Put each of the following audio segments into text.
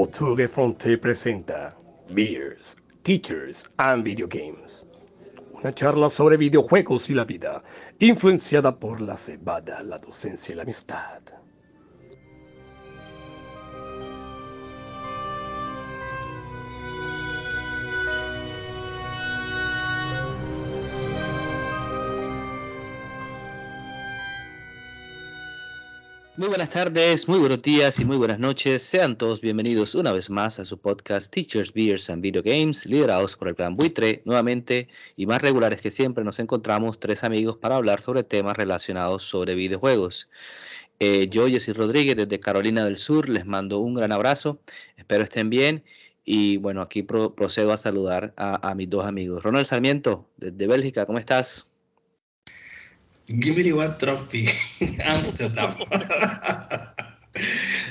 Voture Fonte presenta Beers, Teachers and Video Games. Una charla sobre videojuegos y la vida, influenciada por la cebada, la docencia y la amistad. Buenas tardes, muy buenos días y muy buenas noches. Sean todos bienvenidos una vez más a su podcast Teachers, Beers and Video Games, liderados por el Gran Buitre. Nuevamente y más regulares que siempre nos encontramos tres amigos para hablar sobre temas relacionados sobre videojuegos. Eh, yo, Jessy Rodríguez, desde Carolina del Sur, les mando un gran abrazo. Espero estén bien. Y bueno, aquí procedo a saludar a, a mis dos amigos. Ronald Sarmiento, desde Bélgica, ¿cómo estás? Give me one trophy, Amsterdam.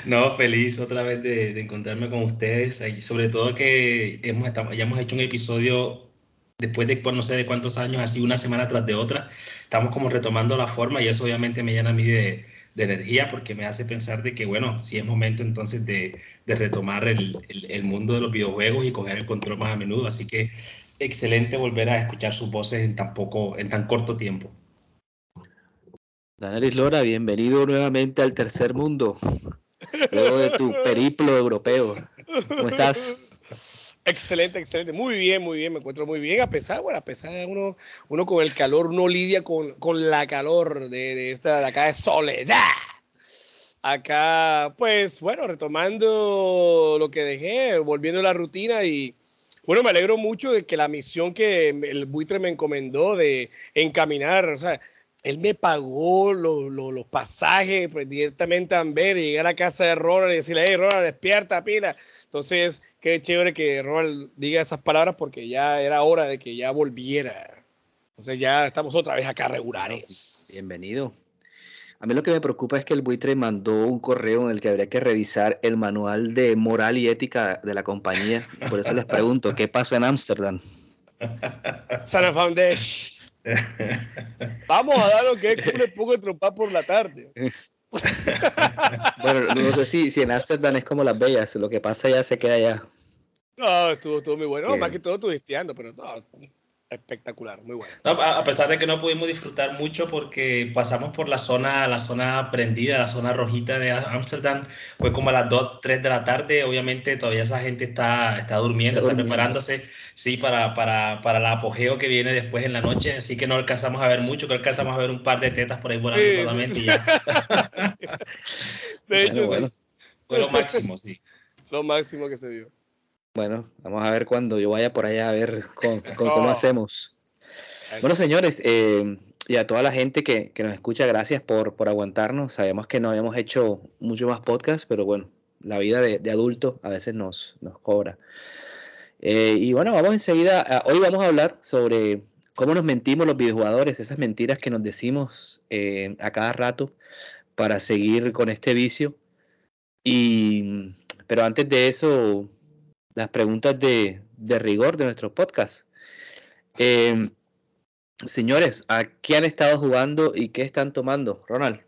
no, feliz otra vez de, encontrarme con ustedes y sobre todo que hemos, ya hemos hecho un episodio después de no sé de cuántos años, así una semana tras de otra. Estamos como retomando la forma y eso obviamente me llena a mí de, energía porque me hace pensar de que, bueno, sí es momento entonces de, retomar el, el, mundo de los videojuegos y coger el control más a menudo. Así que excelente volver a escuchar sus voces en tan poco, en tan corto tiempo. Danelis Lora, bienvenido nuevamente al tercer mundo, luego de tu periplo europeo. ¿Cómo estás? Excelente, excelente. Muy bien, muy bien. Me encuentro muy bien. A pesar, bueno, a pesar de uno, uno con el calor, uno lidia con, con la calor de, de, esta de acá de soledad. Acá, pues, bueno, retomando lo que dejé, volviendo a la rutina y, bueno, me alegro mucho de que la misión que el buitre me encomendó de encaminar, o sea, él me pagó los pasajes pues, directamente a Amber y llegar a casa de Ronald y decirle, hey Ronald, despierta, pila. Entonces, qué chévere que Ronald diga esas palabras porque ya era hora de que ya volviera. Entonces ya estamos otra vez acá regulares. Bienvenido. A mí lo que me preocupa es que el buitre mandó un correo en el que habría que revisar el manual de moral y ética de la compañía. Por eso les pregunto, ¿qué pasó en Ámsterdam? Sana Foundation. Vamos a dar lo que es un poco de trompa por la tarde. bueno, no sé si, si en Amsterdam es como Las Bellas, lo que pasa ya se queda allá. No, estuvo, estuvo muy bueno, más que todo turisteando, pero no, espectacular, muy bueno. a, pesar de que no pudimos disfrutar mucho porque pasamos por la zona, la zona prendida, la zona rojita de Ámsterdam, fue como a las 2, 3 de la tarde, obviamente todavía esa gente está, está durmiendo, está, preparándose, sí, para, para, para el apogeo que viene después en la noche, así que no alcanzamos a ver mucho, que alcanzamos a ver un par de tetas por ahí volando solamente ya. de hecho, fue lo máximo, sí. Lo máximo que se vio. Bueno, vamos a ver cuando yo vaya por allá a ver con, cómo hacemos. Bueno, señores, eh, y a toda la gente que, nos escucha, gracias por, por, aguantarnos. Sabemos que no habíamos hecho mucho más podcast, pero bueno, la vida de, adulto a veces nos, nos cobra. Eh, y bueno, vamos enseguida, hoy vamos a hablar sobre cómo nos mentimos los videojugadores, esas mentiras que nos decimos eh, a cada rato para seguir con este vicio. Y, pero antes de eso, las preguntas de, rigor de nuestros podcasts. Eh, señores, ¿a qué han estado jugando y qué están tomando? Ronald.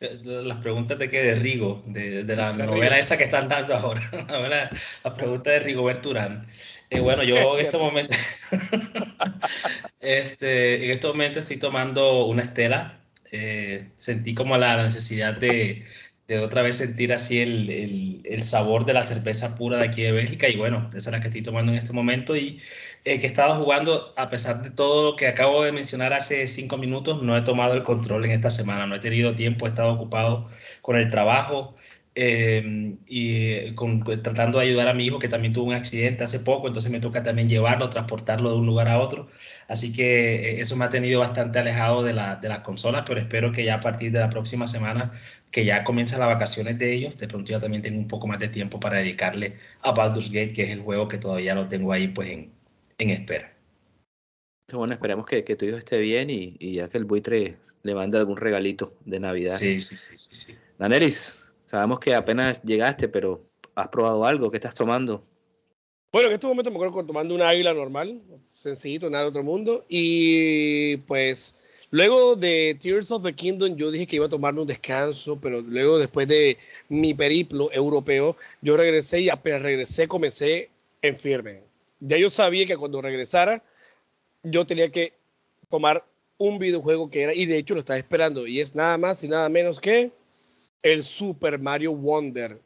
Eh, las preguntas de qué de Rigo, de, la novela esa que están dando ahora, la, pregunta de Rigo Berturán. Eh, bueno, yo en este momento, este, en este momento estoy tomando una estela. sentí como la necesidad de, de otra vez sentir así el, el, sabor de la cerveza pura de aquí de Bélgica y bueno, esa es la que estoy tomando en este momento y eh, que he estado jugando, a pesar de todo lo que acabo de mencionar hace cinco minutos, no he tomado el control en esta semana, no he tenido tiempo, he estado ocupado con el trabajo, Em, y con, tratando de ayudar a mi hijo que también tuvo un accidente hace poco, entonces me toca también llevarlo, transportarlo de un lugar a otro. Así que eh, eso me ha tenido bastante alejado de, la, de las consolas, pero espero que ya a partir de la próxima semana, que ya comienzan las vacaciones de ellos, de pronto ya también tengo un poco más de tiempo para dedicarle a Baldur's Gate, que es el juego que todavía lo tengo ahí pues en, en espera. Bueno, esperemos que, que tu hijo esté bien y, y, ya que el buitre le mande algún regalito de Navidad. Sí, sí, sí, sí. sí. Daneris, Sabemos que apenas llegaste, pero ¿has probado algo? ¿Qué estás tomando? Bueno, en este momento me acuerdo tomando una águila normal, sencillito, nada de otro mundo. Y pues Luego de Tears of the Kingdom, yo dije que iba a tomarme un descanso, pero luego, después de mi periplo europeo, yo regresé y apenas regresé, comencé en firme. Ya yo sabía que cuando regresara, yo tenía que tomar un videojuego que era, y de hecho lo estaba esperando, y es nada más y nada menos que el Super Mario Wonder.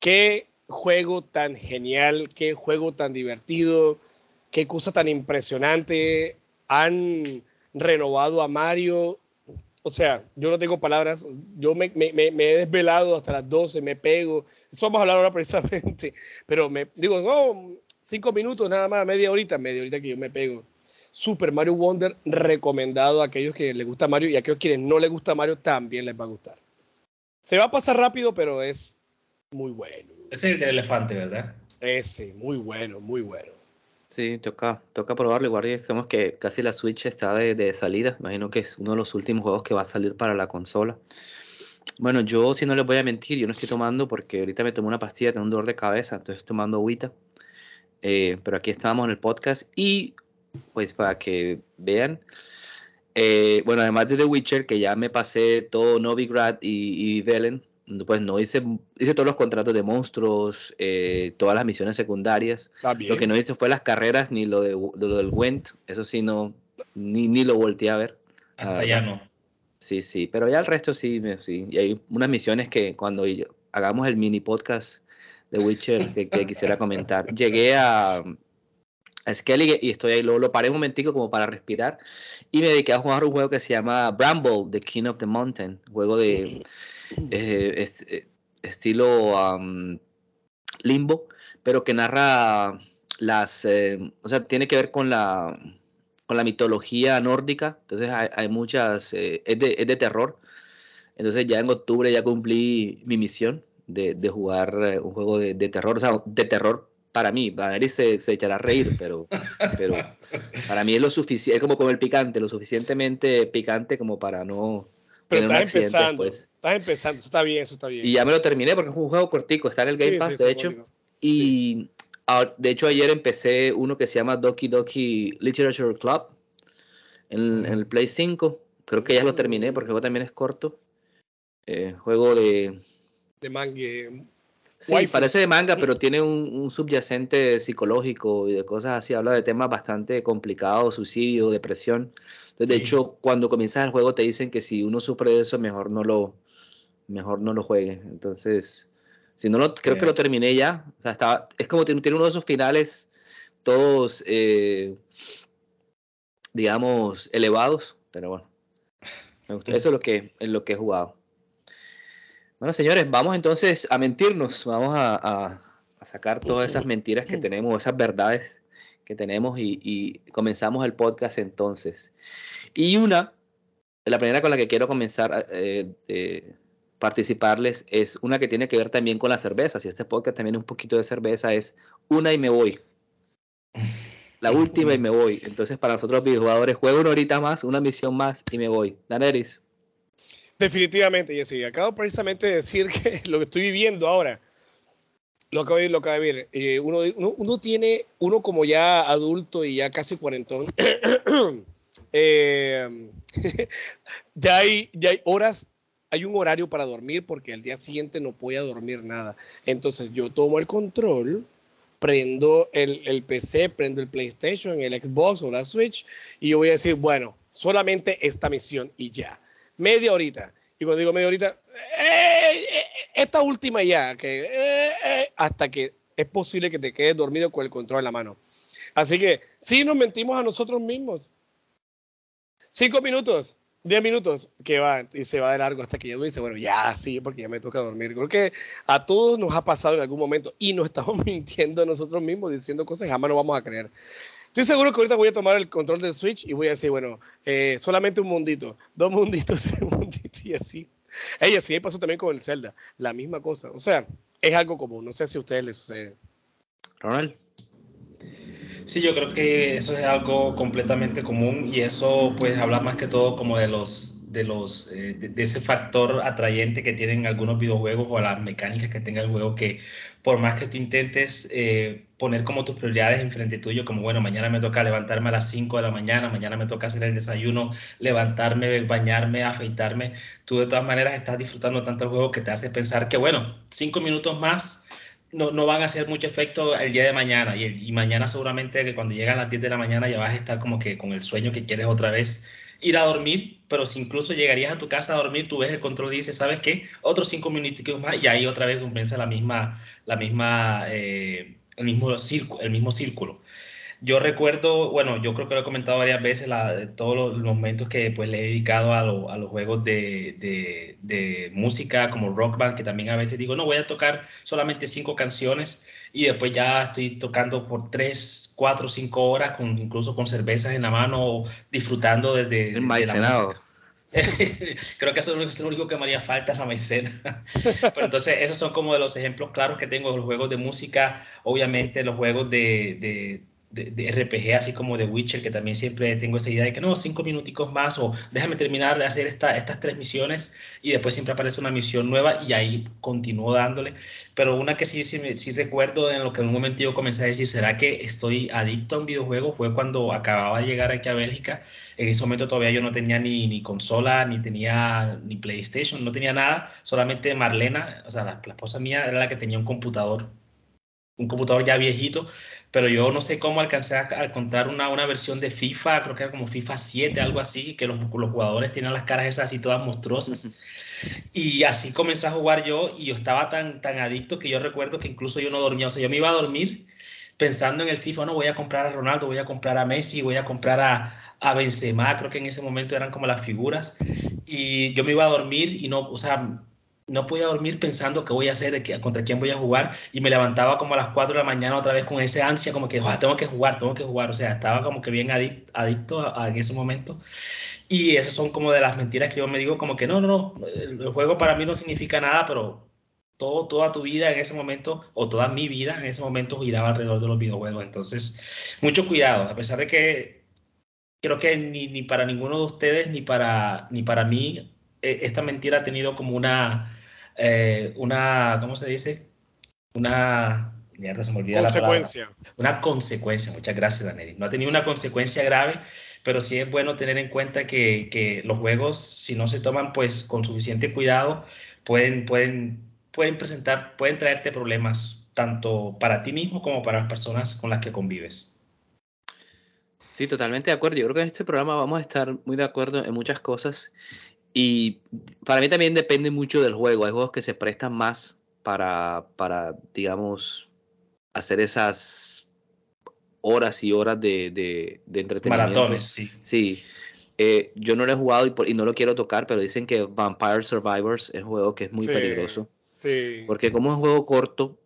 Qué juego tan genial, qué juego tan divertido, qué cosa tan impresionante. Han renovado a Mario. O sea, yo no tengo palabras. Yo me, he desvelado hasta las 12, me pego. Eso vamos a hablar ahora precisamente. Pero me digo, no, cinco minutos nada más, media horita, media horita que yo me pego. Super Mario Wonder recomendado a aquellos que les gusta Mario y a aquellos quienes no les gusta Mario también les va a gustar. Se va a pasar rápido, pero es muy bueno. Ese es el elefante, ¿verdad? Ese, muy bueno, muy bueno. Sí, toca, toca probarlo. Igual decimos que casi la Switch está de, salida. Imagino que es uno de los últimos juegos que va a salir para la consola. Bueno, yo si no les voy a mentir, yo no estoy tomando porque ahorita me tomé una pastilla, tengo un dolor de cabeza, entonces estoy tomando agüita. Eh, pero aquí estamos en el podcast y pues para que vean. Eh, bueno, además de The Witcher, que ya me pasé todo Novigrad y, y Velen, pues no hice, hice todos los contratos de monstruos, eh, todas las misiones secundarias. Lo que no hice fue las carreras ni lo, de, lo del Went, eso sí no, ni, ni lo volteé a ver. Hasta ya no. Sí, sí, pero ya el resto sí, sí. Y hay unas misiones que cuando hagamos el mini podcast de Witcher que, quisiera comentar. Llegué a, a Skelly y estoy ahí, lo, lo paré un momentico como para respirar y me dediqué a jugar un juego que se llama Bramble, The King of the Mountain, juego de eh, eh, estilo limbo, pero que narra las, eh, o sea, tiene que ver con la, con la mitología nórdica, entonces hay, muchas, es, de, es, de, terror, entonces ya en octubre ya cumplí mi misión de, de jugar un juego de, de, terror, o sea, de terror para mí, para se, se echará a reír, pero, pero para mí es lo suficiente, es como con el picante, lo suficientemente picante como para no pero estás empezando, estás empezando, eso está bien, eso está bien. Y ya me lo terminé porque es un juego cortico, está en el Game Pass, de hecho. Y de hecho ayer empecé uno que se llama Doki Doki Literature Club en, el Play 5. Creo que ya lo terminé porque el juego también es corto. Eh, juego de... De manga. Sí, parece de manga, pero tiene un, subyacente psicológico y de cosas así. Habla de temas bastante complicados, suicidio, depresión de hecho, cuando comienzas el juego te dicen que si uno sufre de eso, mejor no lo, mejor no lo juegue. Entonces, si no lo, creo que lo terminé ya. O sea, estaba, es como tiene, tiene uno de esos finales todos, eh, digamos, elevados, pero bueno. Me gustó. Eso es lo que, es lo que he jugado. Bueno, señores, vamos entonces a mentirnos. Vamos a, a sacar todas esas mentiras que tenemos, esas verdades que tenemos y, comenzamos el podcast entonces. Y una, la primera con la que quiero comenzar eh, de participarles es una que tiene que ver también con la cerveza. Si este podcast también es un poquito de cerveza, es una y me voy. La última y me voy. Entonces, para nosotros videojugadores, juego una horita más, una misión más y me voy. Daneris. Definitivamente, Jesse. Acabo precisamente de decir que lo que estoy viviendo ahora lo acabo de ver. Eh, uno, tiene, uno como ya adulto y ya casi cuarentón, eh, ya, hay, ya hay horas, hay un horario para dormir porque al día siguiente no voy a dormir nada. Entonces yo tomo el control, prendo el, el PC, prendo el PlayStation, el Xbox o la Switch y yo voy a decir, bueno, solamente esta misión y ya. Media horita. Y cuando digo media horita, ¡eh, esta última ya, que eh, eh, hasta que es posible que te quedes dormido con el control en la mano. Así que sí nos mentimos a nosotros mismos. Cinco minutos, diez minutos, que va y se va de largo hasta que ya dice, bueno, ya sí, porque ya me toca dormir. Creo que a todos nos ha pasado en algún momento y nos estamos mintiendo a nosotros mismos diciendo cosas que jamás no vamos a creer. Estoy seguro que ahorita voy a tomar el control del Switch y voy a decir, bueno, eh, solamente un mundito, dos munditos, tres munditos y así. Ella sí pasó también con el Zelda, la misma cosa. O sea, es algo común. No sé si a ustedes les sucede. Ronald. Sí, yo creo que eso es algo completamente común y eso pues habla más que todo como de los de los eh, de, ese factor atrayente que tienen algunos videojuegos o las mecánicas que tenga el juego que por más que tú intentes eh, poner como tus prioridades enfrente tuyo, como bueno, mañana me toca levantarme a las 5 de la mañana, mañana me toca hacer el desayuno, levantarme, bañarme, afeitarme, tú de todas maneras estás disfrutando tanto el juego que te hace pensar que bueno, 5 minutos más no, no, van a hacer mucho efecto el día de mañana y, y mañana seguramente que cuando llegan las 10 de la mañana ya vas a estar como que con el sueño que quieres otra vez ir a dormir, pero si incluso llegarías a tu casa a dormir, tú ves el control y dices, ¿sabes qué? Otros cinco minutos más y ahí otra vez comienza la misma, la misma, eh, el, mismo círculo, el mismo círculo. Yo recuerdo, bueno, yo creo que lo he comentado varias veces, la, todos los, momentos que pues le he dedicado a, a los juegos de, de, de, música como Rock Band, que también a veces digo, no, voy a tocar solamente cinco canciones y después ya estoy tocando por tres, cuatro, cinco horas, con, incluso con cervezas en la mano, disfrutando de, de, de la. Creo que eso es lo único que me haría falta, esa maicena. Pero entonces, esos son como de los ejemplos claros que tengo de los juegos de música, obviamente los juegos de, de, RPG, así como de Witcher, que también siempre tengo esa idea de que no, cinco minuticos más o déjame terminar de hacer esta, estas tres misiones y después siempre aparece una misión nueva y ahí continúo dándole. Pero una que sí, sí, sí recuerdo en lo que en un momento yo comencé a decir, ¿será que estoy adicto a un videojuego? Fue cuando acababa de llegar aquí a Bélgica. En ese momento todavía yo no tenía ni, ni consola, ni tenía ni PlayStation, no tenía nada, solamente Marlena, o sea, la esposa mía era la que tenía un computador un computador ya viejito, pero yo no sé cómo alcancé a, encontrar una, una, versión de FIFA, creo que era como FIFA 7, algo así, que los, los jugadores tienen las caras esas así todas monstruosas. Y así comencé a jugar yo y yo estaba tan, tan adicto que yo recuerdo que incluso yo no dormía, o sea, yo me iba a dormir pensando en el FIFA, no voy a comprar a Ronaldo, voy a comprar a Messi, voy a comprar a, a Benzema, creo que en ese momento eran como las figuras, y yo me iba a dormir y no, o sea, no podía dormir pensando qué voy a hacer, contra quién voy a jugar, y me levantaba como a las 4 de la mañana otra vez con ese ansia, como que tengo que jugar, tengo que jugar, o sea, estaba como que bien adicto, en ese momento. Y esas son como de las mentiras que yo me digo, como que no, no, no, el, juego para mí no significa nada, pero todo, toda tu vida en ese momento, o toda mi vida en ese momento giraba alrededor de los videojuegos. Entonces, mucho cuidado, a pesar de que creo que ni, ni para ninguno de ustedes, ni para, ni para mí, eh, esta mentira ha tenido como una eh, una, ¿cómo se dice? Una, mierda, se me olvida consecuencia. La una consecuencia, muchas gracias, Daniel. No ha tenido una consecuencia grave, pero sí es bueno tener en cuenta que, que, los juegos, si no se toman pues con suficiente cuidado, pueden, pueden, pueden presentar, pueden traerte problemas tanto para ti mismo como para las personas con las que convives. Sí, totalmente de acuerdo. Yo creo que en este programa vamos a estar muy de acuerdo en muchas cosas y para mí también depende mucho del juego. Hay juegos que se prestan más para, para digamos, hacer esas horas y horas de, de, entretenimiento. Maratones, sí. Sí. Eh, yo no lo he jugado y, no lo quiero tocar, pero dicen que Vampire Survivors es un juego que es muy peligroso. Sí. Porque como es un juego corto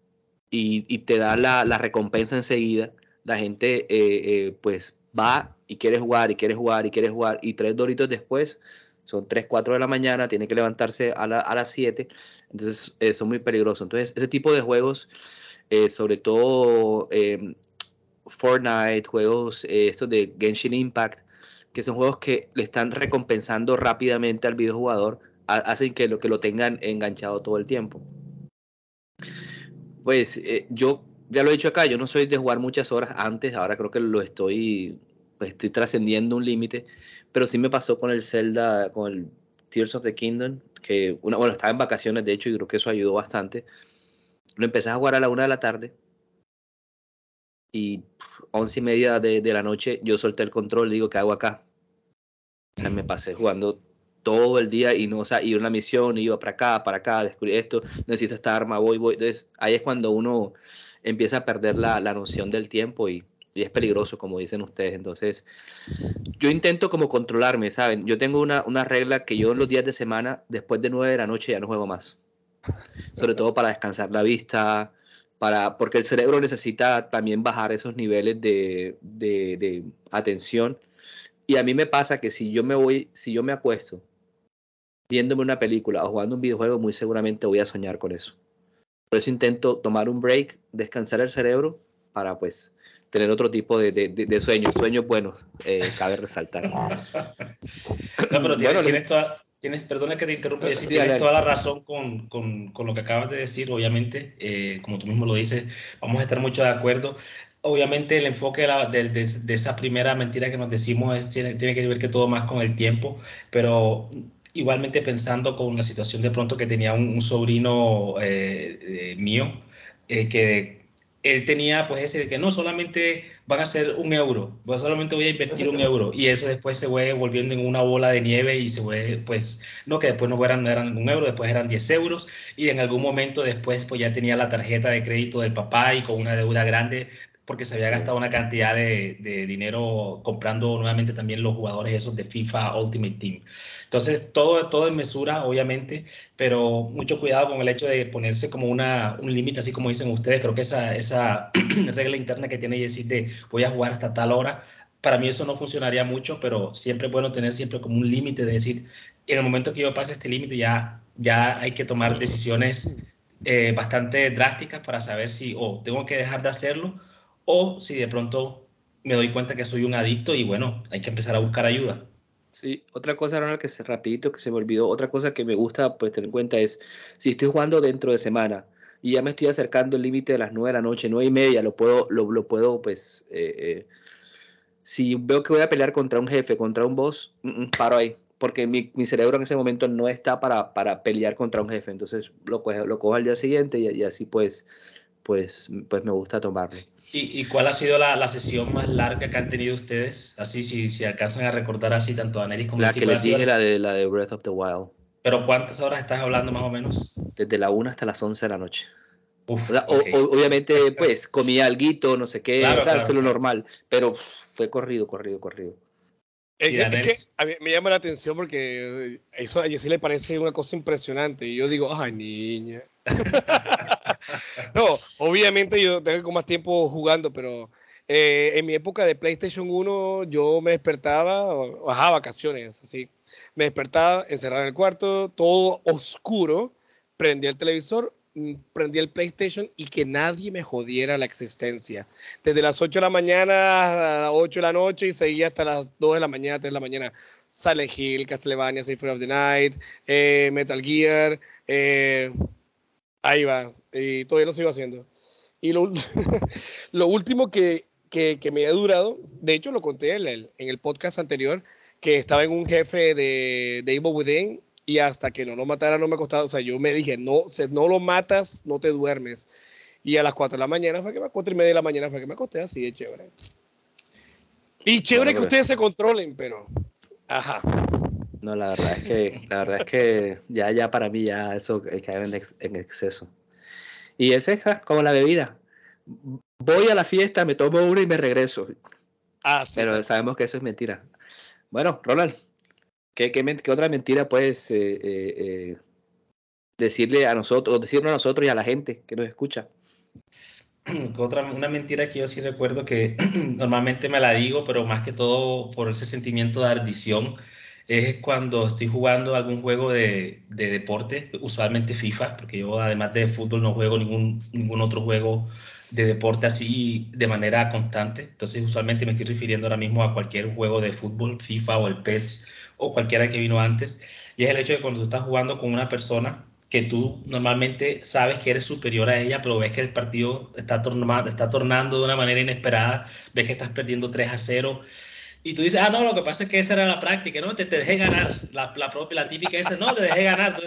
y, y te da la, la, recompensa enseguida, la gente eh, eh, pues va y quiere jugar y quiere jugar y quiere jugar y tres doritos después son 3, 4 de la mañana, tiene que levantarse a, las 7, entonces eh, son muy peligrosos. Entonces, ese tipo de juegos, eh, sobre todo eh, Fortnite, juegos estos de Genshin Impact, que son juegos que le están recompensando rápidamente al videojugador, hacen que lo, que lo tengan enganchado todo el tiempo. Pues yo ya lo he dicho acá, yo no soy de jugar muchas horas antes, ahora creo que lo estoy, pues estoy trascendiendo un límite, pero sí me pasó con el Zelda, con el Tears of the Kingdom, que una, bueno, estaba en vacaciones de hecho y creo que eso ayudó bastante. Lo empecé a jugar a la una de la tarde y once y media de, la noche yo solté el control digo, ¿qué hago acá? me pasé jugando todo el día y no, o sea, iba a una misión, iba para acá, para acá, descubrí esto, necesito esta arma, voy, voy. Entonces ahí es cuando uno empieza a perder la noción del tiempo y, y es peligroso, como dicen ustedes. Entonces, yo intento como controlarme, ¿saben? Yo tengo una, una regla que yo los días de semana, después de nueve de la noche, ya no juego más. Sobre todo para descansar la vista, para, porque el cerebro necesita también bajar esos niveles de, de, de atención. Y a mí me pasa que si yo me voy, si yo me acuesto viéndome una película o jugando un videojuego, muy seguramente voy a soñar con eso. Por eso intento tomar un break, descansar el cerebro para pues tener otro tipo de, de, sueños, sueños buenos, eh, cabe resaltar. No, pero tienes, toda, tienes, perdona que te interrumpa, tienes toda la razón con, con, con, lo que acabas de decir, obviamente, eh, como tú mismo lo dices, vamos a estar mucho de acuerdo. Obviamente el enfoque de, la, de, de, esa primera mentira que nos decimos es, tiene, tiene que ver que todo más con el tiempo, pero igualmente pensando con la situación de pronto que tenía un, sobrino eh, mío, eh, que él tenía pues ese de que no solamente van a ser un euro, solamente voy a invertir un euro. Y eso después se fue volviendo en una bola de nieve y se fue pues no que después no eran, eran un euro, después eran 10 euros. Y en algún momento después pues ya tenía la tarjeta de crédito del papá y con una deuda grande porque se había gastado una cantidad de, de dinero comprando nuevamente también los jugadores esos de FIFA Ultimate Team. Entonces, todo, todo en mesura, obviamente, pero mucho cuidado con el hecho de ponerse como una, un límite, así como dicen ustedes. Creo que esa, esa regla interna que tiene decir de voy a jugar hasta tal hora, para mí eso no funcionaría mucho, pero siempre es bueno tener siempre como un límite de decir, en el momento que yo pase este límite ya, ya hay que tomar decisiones eh, bastante drásticas para saber si o tengo que dejar de hacerlo o si de pronto me doy cuenta que soy un adicto y bueno, hay que empezar a buscar ayuda. Sí, otra cosa, Ronald, que se, rapidito que se me olvidó, otra cosa que me gusta pues tener en cuenta es, si estoy jugando dentro de semana y ya me estoy acercando al límite de las nueve de la noche, nueve y media, lo puedo, lo, puedo pues, eh, eh, si veo que voy a pelear contra un jefe, contra un boss, mm, mm, paro ahí, porque mi, cerebro en ese momento no está para, para pelear contra un jefe, entonces lo, lo cojo al día siguiente y, y así pues, pues, pues me gusta tomarlo. ¿Y, cuál ha sido la, sesión más larga que han tenido ustedes? Así, si, si alcanzan a recordar así, tanto a Neris como La que les dije, la de, la de Breath of the Wild. ¿Pero cuántas horas estás hablando más o menos? Desde la 1 hasta las 11 de la noche. obviamente, pues, comía alguito, no sé qué, o sea, lo normal, pero fue corrido, corrido, corrido. Es, que a mí me llama la atención porque eso a Jessy le parece una cosa impresionante. Y yo digo, ay, niña. no, obviamente yo tengo más tiempo jugando, pero eh, en mi época de PlayStation 1 yo me despertaba, bajaba vacaciones, así. Me despertaba, encerrado en el cuarto, todo oscuro, prendía el televisor, mm, prendía el PlayStation y que nadie me jodiera la existencia. Desde las 8 de la mañana a las 8 de la noche y seguía hasta las 2 de la mañana, 3 de la mañana. Silent Hill, Castlevania, Symphony of the Night, eh, Metal Gear, eh, Ahí va, y todavía lo sigo haciendo. Y lo, lo último que, que, me ha durado, de hecho lo conté en el, en el podcast anterior, que estaba en un jefe de, de Evil Within y hasta que no lo matara no me costaba, o sea, yo me dije, no, si no lo matas, no te duermes. Y a las 4 de la mañana fue que me, 4 y media de la mañana fue que me acosté así de chévere. Y chévere que ustedes se controlen, pero, ajá. No, la verdad es que, la verdad es que ya, ya para mí ya eso cae en, en exceso. Y ese es como la bebida. Voy a la fiesta, me tomo una y me regreso. Ah, sí, Pero sabemos que eso es mentira. Bueno, Ronald, ¿qué, qué, otra mentira puedes eh, eh, eh, decirle a nosotros, decirnos a nosotros y a la gente que nos escucha? Otra, una mentira que yo sí recuerdo que normalmente me la digo, pero más que todo por ese sentimiento de ardición es cuando estoy jugando algún juego de, deporte, usualmente FIFA, porque yo además de fútbol no juego ningún, ningún otro juego de deporte así de manera constante. Entonces usualmente me estoy refiriendo ahora mismo a cualquier juego de fútbol, FIFA o el PES o cualquiera que vino antes. Y es el hecho de cuando tú estás jugando con una persona que tú normalmente sabes que eres superior a ella, pero ves que el partido está, tornando, está tornando de una manera inesperada, ves que estás perdiendo 3 a 0 y tú dices, ah, no, lo que pasa es que esa era la práctica, ¿no? Te, te dejé ganar, la, la, propia, la típica esa, no, te dejé ganar.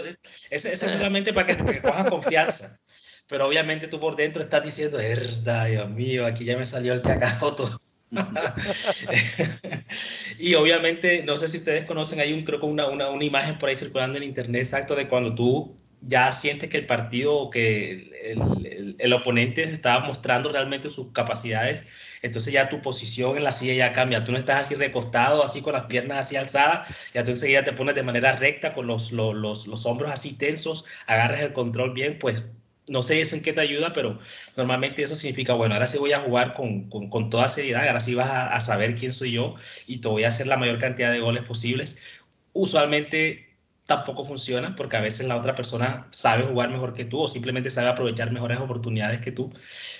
Esa es solamente para que te cojas confianza. Pero obviamente tú por dentro estás diciendo, herda, Dios mío, aquí ya me salió el cacao todo. y obviamente, no sé si ustedes conocen, hay un, creo que una, una, una, imagen por ahí circulando en internet exacto de cuando tú ya sientes que el partido o que el, el, oponente está mostrando realmente sus capacidades entonces ya tu posición en la silla ya cambia. Tú no estás así recostado, así con las piernas así alzadas, ya tú enseguida te pones de manera recta con los, los, los, hombros así tensos, agarras el control bien, pues no sé eso en qué te ayuda, pero normalmente eso significa, bueno, ahora sí voy a jugar con, con, con toda seriedad, ahora sí vas a, a, saber quién soy yo y te voy a hacer la mayor cantidad de goles posibles. Usualmente tampoco funciona porque a veces la otra persona sabe jugar mejor que tú o simplemente sabe aprovechar mejores oportunidades que tú.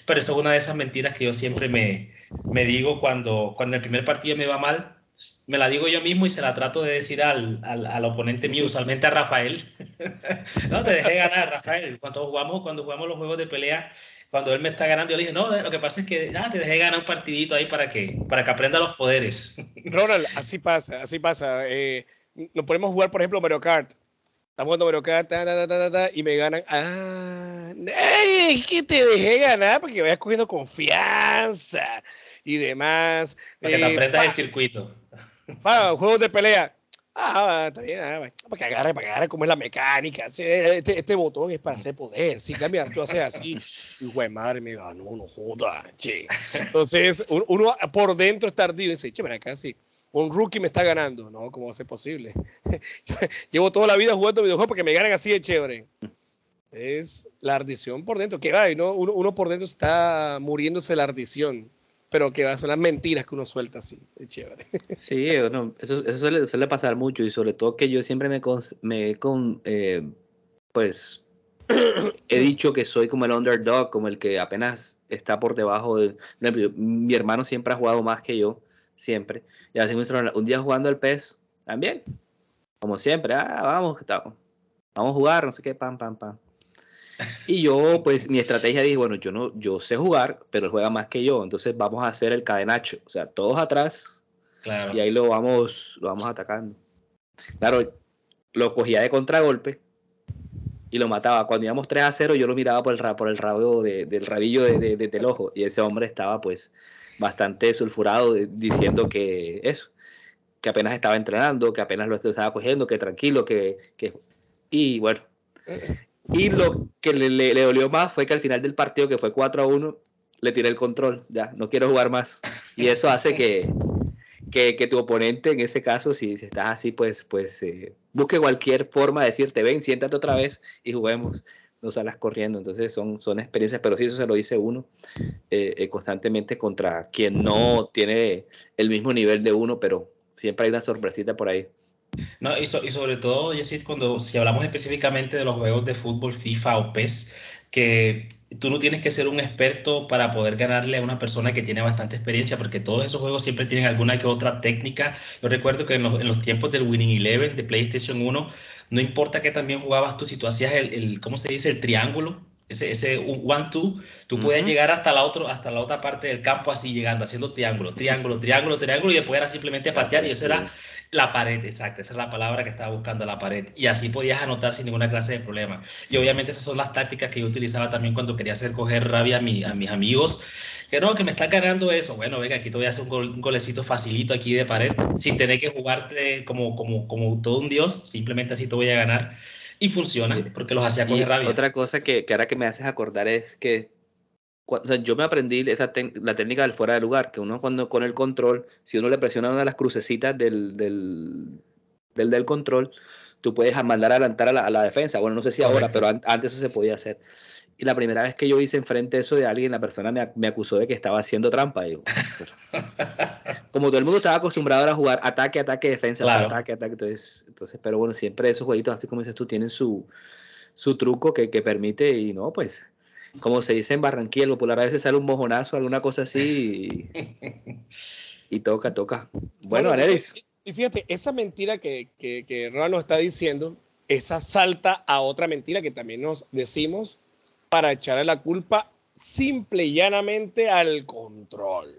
pero eso es una de esas mentiras que yo siempre me, me digo cuando, cuando el primer partido me va mal, me la digo yo mismo y se la trato de decir al, al, al oponente mío, usualmente a Rafael. no, te dejé ganar, Rafael. Cuando jugamos, cuando jugamos los juegos de pelea, cuando él me está ganando, yo le dije, no, lo que pasa es que ah, te dejé ganar un partidito ahí para que, para que aprenda los poderes. Ronald, así pasa, así pasa. Eh, nos podemos jugar, por ejemplo, Mario Kart. Estamos jugando Mario Kart ta, ta, ta, ta, y me ganan. Ah, es que te dejé ganar porque vayas cogiendo confianza y demás. Para que te aprendas el circuito. Para juegos de pelea. Ah, está bien, ah, para que agarre, para que agarre cómo es la mecánica. Este, este, botón es para hacer poder. Si cambias, tú haces así. Y güey, madre me ganó, no joda, che. Entonces, uno, por dentro está ardido y dice, che, mira acá sí. Un rookie me está ganando. No, ¿cómo va a ser posible? Llevo toda la vida jugando videojuegos porque me ganan así de chévere. Es la ardición por dentro. Que va, uno, uno por dentro está muriéndose la ardición pero que son las mentiras que uno suelta así, es chévere. Sí, eso, eso suele, suele, pasar mucho y sobre todo que yo siempre me, me con, eh, pues, he dicho que soy como el underdog, como el que apenas está por debajo de, mi hermano siempre ha jugado más que yo, siempre, y así un día jugando el PES, también, como siempre, ah, vamos, vamos a jugar, no sé qué, pam, pam, pam. Y yo, pues, mi estrategia dije, bueno, yo no, yo sé jugar, pero él juega más que yo, entonces vamos a hacer el cadenacho, o sea, todos atrás, claro. y ahí lo vamos, lo vamos atacando. Claro, lo cogía de contragolpe y lo mataba. Cuando íbamos 3 a 0, yo lo miraba por el, por el rabo del rabillo de, del ojo, y ese hombre estaba, pues, bastante sulfurado diciendo que eso, que apenas estaba entrenando, que apenas lo estaba cogiendo, que tranquilo, que, que... y bueno, y lo que le, le, dolió más fue que al final del partido, que fue 4 a 1, le tiré el control. Ya, no quiero jugar más. Y eso hace que, que, que tu oponente, en ese caso, si, si estás así, pues, pues eh, busque cualquier forma de decirte, ven, siéntate otra vez y juguemos. No salas corriendo. Entonces son, son experiencias, pero sí, eso se lo dice uno eh, eh, constantemente contra quien no tiene el mismo nivel de uno, pero siempre hay una sorpresita por ahí. No, y, sobre todo, Jessit, cuando si hablamos específicamente de los juegos de fútbol, FIFA o PES, que tú no tienes que ser un experto para poder ganarle a una persona que tiene bastante experiencia, porque todos esos juegos siempre tienen alguna que otra técnica. Yo recuerdo que en los, tiempos del Winning Eleven de PlayStation 1, no importa que también jugabas tú, si tú hacías el, el ¿cómo se dice? El triángulo, ese, ese one-two, tú puedes llegar hasta la, otro, hasta la otra parte del campo así llegando, haciendo triángulo, triángulo, triángulo, triángulo, y después era simplemente patear, y eso era la pared, exacto, esa es la palabra que estaba buscando, la pared. Y así podías anotar sin ninguna clase de problema. Y obviamente esas son las tácticas que yo utilizaba también cuando quería hacer coger rabia a, mi, a mis amigos. Que no, que me está ganando eso. Bueno, venga, aquí te voy a hacer un, golecito facilito aquí de pared, sin tener que jugarte como, como, como todo un dios, simplemente así te voy a ganar. Y funciona, porque los hacía coger rabia. Otra cosa que, que ahora que me haces acordar es que o sea, yo me aprendí esa la técnica del fuera de lugar, que uno cuando con el control, si uno le presiona una de las crucecitas del, del, del, control, tú puedes mandar a adelantar a la, a la defensa. Bueno, no sé si ahora, pero antes eso se podía hacer. Y la primera vez que yo hice enfrente eso de alguien, la persona me, me acusó de que estaba haciendo trampa. Como todo el mundo estaba acostumbrado a jugar ataque, ataque, defensa, ataque, ataque, entonces, entonces, pero bueno, siempre esos jueguitos, así como dices tú, tienen su, su truco que, que permite y no, pues como se dice en Barranquilla, el popular a veces sale un mojonazo, alguna cosa así, y, toca, toca. Bueno, bueno Y fíjate, esa mentira que, que, que nos está diciendo, esa salta a otra mentira que también nos decimos para echarle la culpa simple y llanamente al control.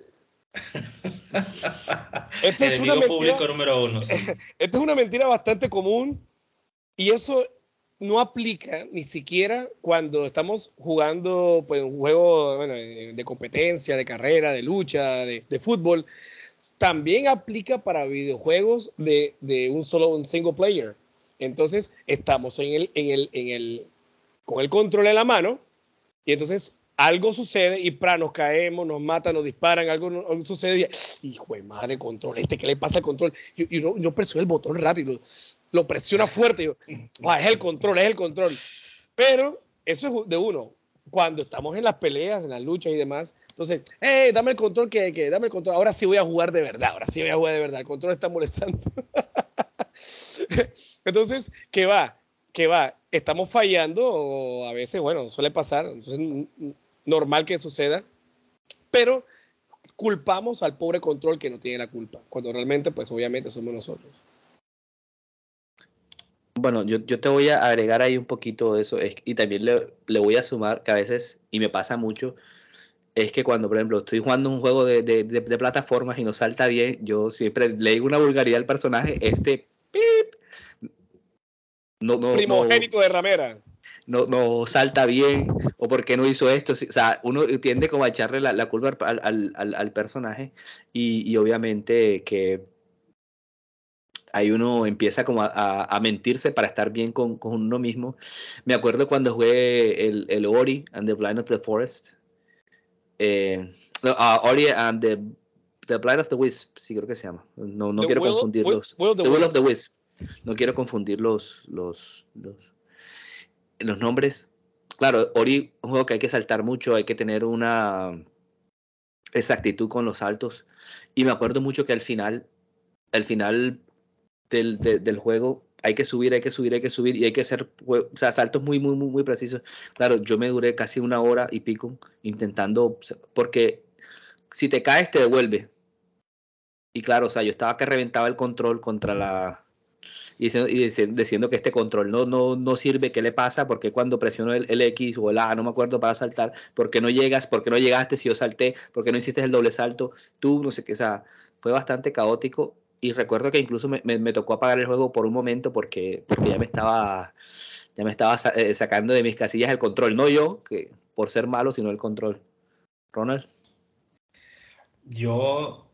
Esta es una mentira, número uno. Esta es una mentira bastante común y eso no aplica ni siquiera cuando estamos jugando pues, un juego de competencia, de carrera, de lucha, de, fútbol. También aplica para videojuegos de, un solo un single player. Entonces estamos en el, en el, en el, con el control en la mano y entonces algo sucede y para nos caemos, nos matan, nos disparan, algo, sucede y, hijo de madre, control, este, ¿qué le pasa al control? Yo, yo presiono el botón rápido, lo presiona fuerte, yo, es el control, es el control. Pero eso es de uno. Cuando estamos en las peleas, en las luchas y demás, entonces, hey, dame el control, que, que dame el control, ahora sí voy a jugar de verdad, ahora sí voy a jugar de verdad, el control está molestando. entonces, ¿qué va? ¿Qué va? Estamos fallando, a veces, bueno, suele pasar, entonces normal que suceda, pero culpamos al pobre control que no tiene la culpa, cuando realmente, pues obviamente somos nosotros. Bueno, yo, yo te voy a agregar ahí un poquito de eso y también le, le, voy a sumar que a veces, y me pasa mucho, es que cuando, por ejemplo, estoy jugando un juego de, de, de, plataformas y no salta bien, yo siempre le digo una vulgaridad al personaje, este no, no, primogénito de ramera. No, no salta bien, o por qué no hizo esto. O sea, uno tiende como a echarle la, la culpa al, al, al, personaje y, y obviamente que ahí uno empieza como a, a, mentirse para estar bien con, con, uno mismo. Me acuerdo cuando jugué el, el, Ori and the Blind of the Forest. Eh, uh, Ori and the, the, Blind of the Wisp, sí creo que se llama. No, no quiero confundirlos. Will, the, Will of the Wisp. No quiero confundir los, los, los, los nombres. Claro, Ori un juego que hay que saltar mucho, hay que tener una exactitud con los saltos. Y me acuerdo mucho que al final, al final del, del, juego hay que subir, hay que subir, hay que subir y hay que hacer saltos muy, muy, muy, muy precisos. Claro, yo me duré casi una hora y pico intentando, porque si te caes te devuelve. Y claro, o sea, yo estaba que reventaba el control contra la... Y diciendo, que este control no, no, no sirve, ¿qué le pasa? Porque cuando presiono el, el, X o el A, no me acuerdo, para saltar, ¿por qué no llegas? ¿Por qué no llegaste si yo salté? ¿Por qué no hiciste el doble salto? Tú, no sé qué, o sea, fue bastante caótico y recuerdo que incluso me, me, me, tocó apagar el juego por un momento porque, porque ya me estaba ya me estaba eh, sacando de mis casillas el control, no yo, que por ser malo, sino el control. Ronald. Yo,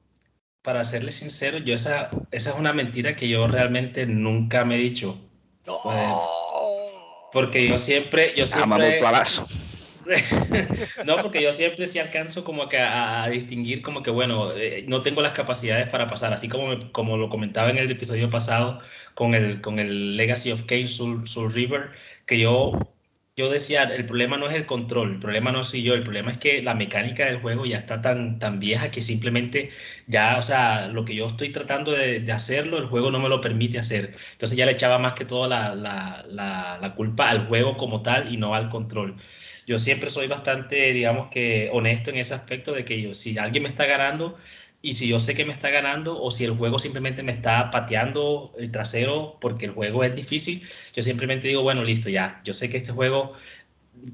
para serle sincero, yo esa, esa es una mentira que yo realmente nunca me he dicho. No. Pues, porque yo siempre, yo siempre. no, porque yo siempre sí alcanzo como que a, distinguir como que, bueno, eh, no tengo las capacidades para pasar, así como, como lo comentaba en el episodio pasado con el, con el Legacy of Kane Soul, River, que yo, yo decía, el problema no es el control, el problema no soy yo, el problema es que la mecánica del juego ya está tan, tan vieja que simplemente ya, o sea, lo que yo estoy tratando de, de hacerlo, el juego no me lo permite hacer. Entonces ya le echaba más que todo la, la, la, la culpa al juego como tal y no al control yo siempre soy bastante, digamos que honesto en ese aspecto de que yo, si alguien me está ganando y si yo sé que me está ganando o si el juego simplemente me está pateando el trasero porque el juego es difícil, yo simplemente digo, bueno, listo, ya, yo sé que este juego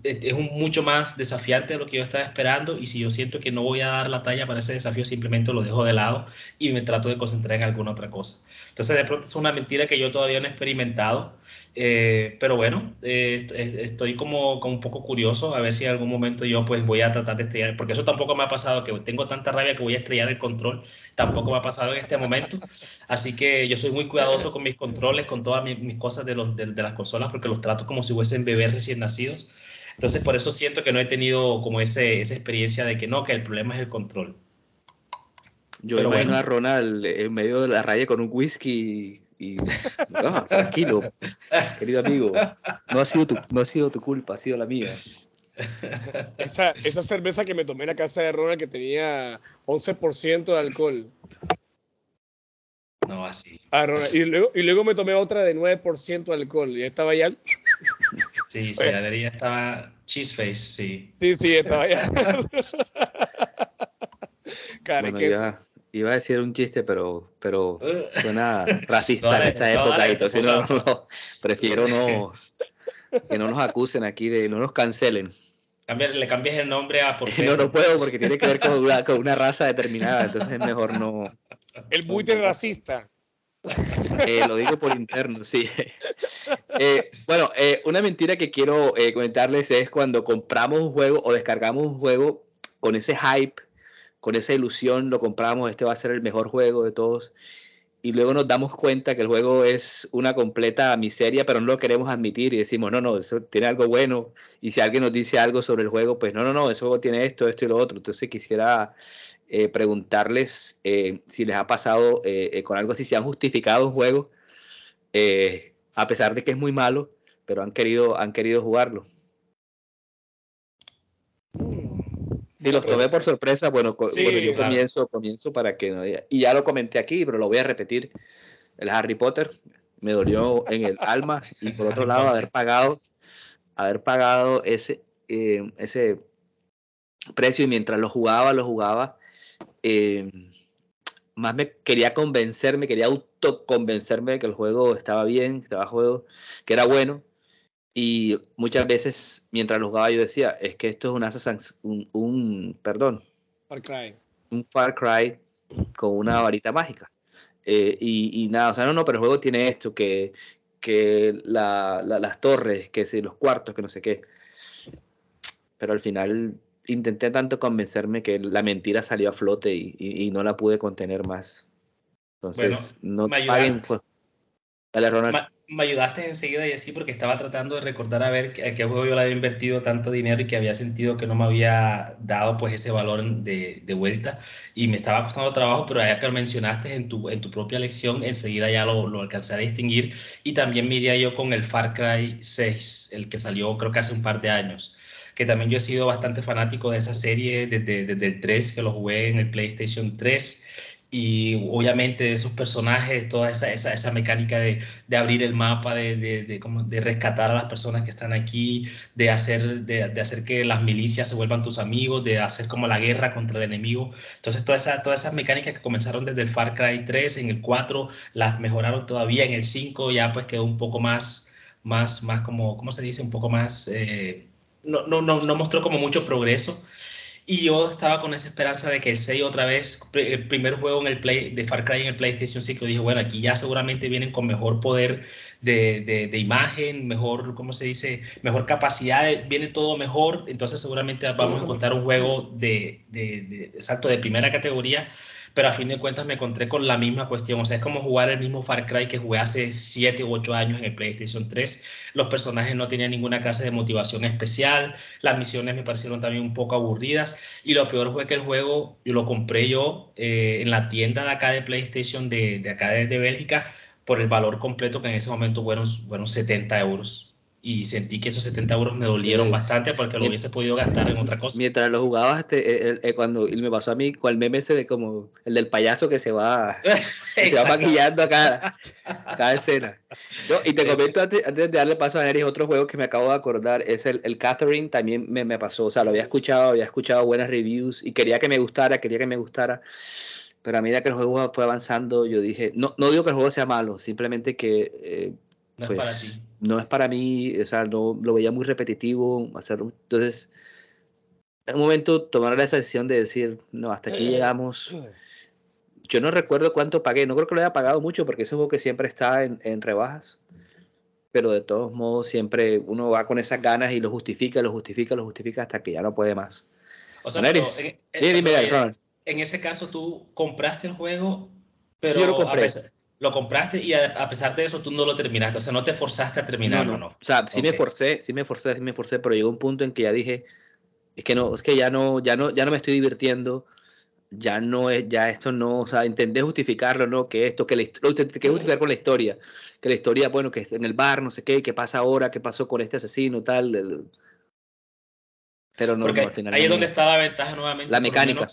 es un mucho más desafiante de lo que yo estaba esperando y si yo siento que no voy a dar la talla para ese desafío, simplemente lo dejo de lado y me trato de concentrar en alguna otra cosa. Entonces, de pronto es una mentira que yo todavía no he experimentado, eh, pero bueno, eh, estoy como, como, un poco curioso a ver si en algún momento yo pues voy a tratar de estrellar, porque eso tampoco me ha pasado, que tengo tanta rabia que voy a estrellar el control, tampoco me ha pasado en este momento, así que yo soy muy cuidadoso con mis controles, con todas mis, mis cosas de, los, de, de las consolas, porque los trato como si fuesen bebés recién nacidos. Entonces, por eso siento que no he tenido como ese, esa experiencia de que no, que el problema es el control. Yo Pero imagino bueno. a Ronald en medio de la raya con un whisky y, no, tranquilo, querido amigo, no ha, sido tu, no ha sido tu culpa, ha sido la mía. Esa, esa cerveza que me tomé en la casa de Ronald que tenía 11% de alcohol. No, así. Ah, Ronald, y, luego, y luego me tomé otra de 9% de alcohol y estaba ya Sí, sí, la ya estaba cheese face, sí. Sí, sí, estaba ya. bueno, iba, iba, a decir un chiste, pero, pero suena racista en esta época y entonces no, no, prefiero no que no nos acusen aquí de, no nos cancelen. le cambias el nombre a por No, no puedo porque tiene que ver con una, con una raza determinada, entonces es mejor no. El buitre racista. Eh, lo digo por interno, sí. Eh, bueno, eh, una mentira que quiero eh, comentarles es cuando compramos un juego o descargamos un juego con ese hype, con esa ilusión, lo compramos, este va a ser el mejor juego de todos, y luego nos damos cuenta que el juego es una completa miseria, pero no lo queremos admitir y decimos, no, no, eso tiene algo bueno, y si alguien nos dice algo sobre el juego, pues no, no, no, ese juego tiene esto, esto y lo otro. Entonces quisiera eh, preguntarles eh, si les ha pasado eh, eh, con algo así, si han justificado un juego, a pesar de que es muy malo, pero han querido, han querido jugarlo. Si los tomé por sorpresa, bueno, sí, bueno yo claro. comienzo, comienzo para que no diga. Y ya lo comenté aquí, pero lo voy a repetir. El Harry Potter me dolió en el alma y por otro lado haber pagado, haber pagado ese, ese precio y mientras lo jugaba, lo jugaba, eh, más me quería convencerme, quería autoconvencerme de que el juego estaba bien, estaba juego, que era bueno. Y muchas veces mientras lo jugaba yo decía, es que esto es un, un, perdón, Far Cry. un Far Cry con una varita mágica. Eh, y, nada, o sea, no, no, pero el juego tiene esto, que, que las torres, que si los cuartos, que no sé qué. Pero al final intenté tanto convencerme que la mentira salió a flote y, no la pude contener más. Entonces, no paguen. Pues. Me ayudaste enseguida y así porque estaba tratando de recordar a ver a qué juego yo le había invertido tanto dinero y que había sentido que no me había dado pues ese valor de, vuelta. Y me estaba costando trabajo, pero ya que lo mencionaste en tu, en tu propia lección, enseguida ya lo, lo alcancé a distinguir. Y también me yo con el Far Cry 6, el que salió creo que hace un par de años. Que también yo he sido bastante fanático de esa serie desde, desde el 3, que lo jugué en el PlayStation 3 y obviamente esos personajes, toda esa, esa, esa mecánica de, de, abrir el mapa, de, de, de, como de, rescatar a las personas que están aquí, de hacer, de, hacer que las milicias se vuelvan tus amigos, de hacer como la guerra contra el enemigo. Entonces, todas esas toda esa mecánicas que comenzaron desde el Far Cry 3, en el 4, las mejoraron todavía, en el 5 ya pues quedó un poco más, más, más como, ¿cómo se dice? Un poco más... Eh, no, no, no, no mostró como mucho progreso, y yo estaba con esa esperanza de que el 6 otra vez, el primer juego en el Play, de Far Cry en el PlayStation 5, dije, bueno, aquí ya seguramente vienen con mejor poder de, de, imagen, mejor, ¿cómo se dice? Mejor capacidad, viene todo mejor, entonces seguramente vamos a encontrar un juego de, de, de, exacto, de primera categoría pero a fin de cuentas me encontré con la misma cuestión. O sea, es como jugar el mismo Far Cry que jugué hace 7 u 8 años en el PlayStation 3. Los personajes no tenían ninguna clase de motivación especial, las misiones me parecieron también un poco aburridas y lo peor fue que el juego yo lo compré yo eh, en la tienda de acá de PlayStation de, de acá de, de, Bélgica por el valor completo que en ese momento fueron, fueron 70 euros y sentí que esos 70 euros me dolieron bastante porque lo hubiese podido gastar en otra cosa. Mientras lo jugabas, este, cuando y me pasó a mí el meme ese de como el del payaso que se va, se va maquillando a cada, cada escena. y te comento antes, de darle paso a Eric, otro juego que me acabo de acordar es el, el Catherine, también me, me, pasó, o sea, lo había escuchado, había escuchado buenas reviews y quería que me gustara, quería que me gustara. Pero a medida que el juego fue avanzando, yo dije, no, no digo que el juego sea malo, simplemente que eh, no es para ti. Pues, no es para mí, o sea, no, lo veía muy repetitivo hacerlo. Entonces, en un momento tomar la decisión de decir, no, hasta aquí llegamos. Yo no recuerdo cuánto pagué, no creo que lo haya pagado mucho porque es un juego que siempre está en, en rebajas. Pero de todos modos, siempre uno va con esas ganas y lo justifica, lo justifica, lo justifica hasta que ya no puede más. O sea, en, en, en, ese caso tú compraste el juego, pero sí, yo lo compré lo compraste y a, pesar de eso tú no lo terminaste, o sea, no te forzaste a terminarlo, ¿no? O sea, sí me forcé, sí me forcé, sí me forcé, pero llegó un punto en que ya dije, es que no, es que ya no, ya no, ya no me estoy divirtiendo, ya no es, ya esto no, o sea, intenté justificarlo, ¿no? Que esto, que, la, intenté justificar con la historia, que la historia, bueno, que es en el bar, no sé qué, qué pasa ahora, qué pasó con este asesino, tal, pero no, Porque al final ahí es donde está la ventaja nuevamente. La mecánica,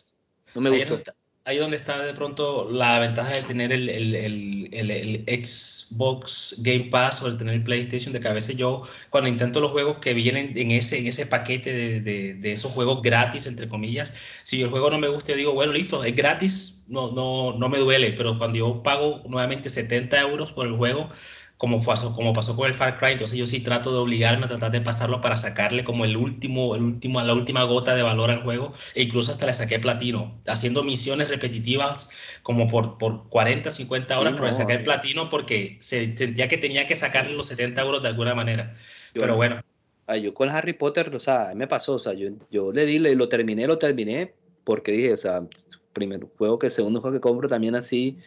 no me gustó ahí donde está de pronto la ventaja de tener el, el, el, Xbox Game Pass o el tener el PlayStation, de que a veces yo cuando intento los juegos que vienen en ese, en ese paquete de, de, de esos juegos gratis, entre comillas, si el juego no me gusta, yo digo, bueno, listo, es gratis, no, no, no me duele, pero cuando yo pago nuevamente 70 euros por el juego, como pasó, como pasó con el Far Cry, entonces yo sí trato de obligarme a tratar de pasarlo para sacarle como el último, el último, la última gota de valor al juego, e incluso hasta le saqué platino, haciendo misiones repetitivas como por, por 40, 50 horas, pero le saqué el platino porque se, sentía que tenía que sacarle los 70 euros de alguna manera. pero bueno. Yo con Harry Potter, o sea, me pasó, o sea, yo, yo le di, lo terminé, lo terminé, porque dije, o sea, primer juego que segundo juego que compro también así,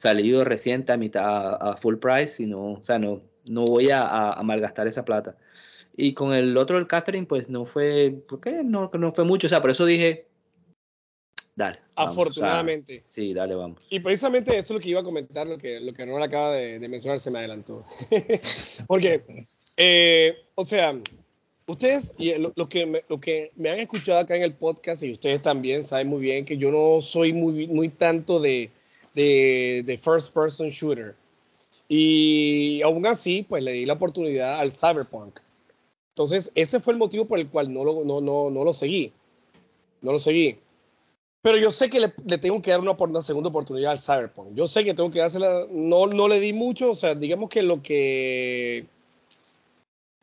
salido reciente a mitad a, full price y no, o sea, no, no voy a, a, malgastar esa plata. Y con el otro, el Catherine, pues no fue, ¿por qué? No, no fue mucho, o sea, por eso dije, dale. Afortunadamente. sí, dale, vamos. Y precisamente eso es lo que iba a comentar, lo que, lo que no acaba de, de mencionar, se me adelantó. Porque, eh, o sea, ustedes, y lo, lo, que me, lo que me han escuchado acá en el podcast, y ustedes también saben muy bien que yo no soy muy, muy tanto de de, first person shooter. Y aún así, pues le di la oportunidad al Cyberpunk. Entonces, ese fue el motivo por el cual no lo, no, no, no lo seguí. no lo seguí. Pero yo sé que le, tengo que dar una, una, segunda oportunidad al Cyberpunk. Yo sé que tengo que dársela. No, no le di mucho. O sea, digamos que lo que.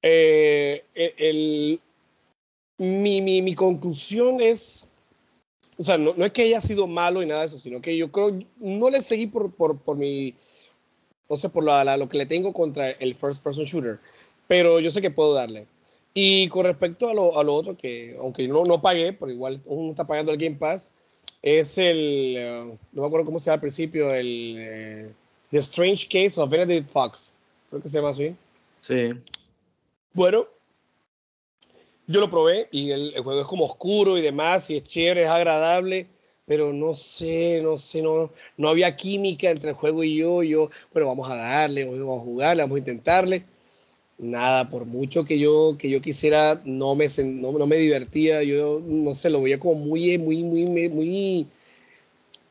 Eh, el, mi, mi, mi, conclusión es. O sea, no, no, es que haya sido malo y nada de eso, sino que yo creo. No le seguí por, por, por mi. No sé, por lo que le tengo contra el first person shooter. Pero yo sé que puedo darle. Y con respecto a lo, a lo otro, que aunque no, no pagué, pero igual uno está pagando el Game Pass es el, eh, no me acuerdo cómo se llama al principio, el eh, The Strange Case of Benedict Fox, creo que se llama así. Sí. Bueno, yo lo probé y el, juego es como oscuro y demás, y es chévere, es agradable, pero no sé, no sé, no, no había química entre el juego y yo, yo, bueno, vamos a darle, vamos a jugarle, vamos a intentarle nada, por mucho que yo, que yo quisiera, no me, no, me divertía, yo no sé, lo veía como muy, muy, muy, muy,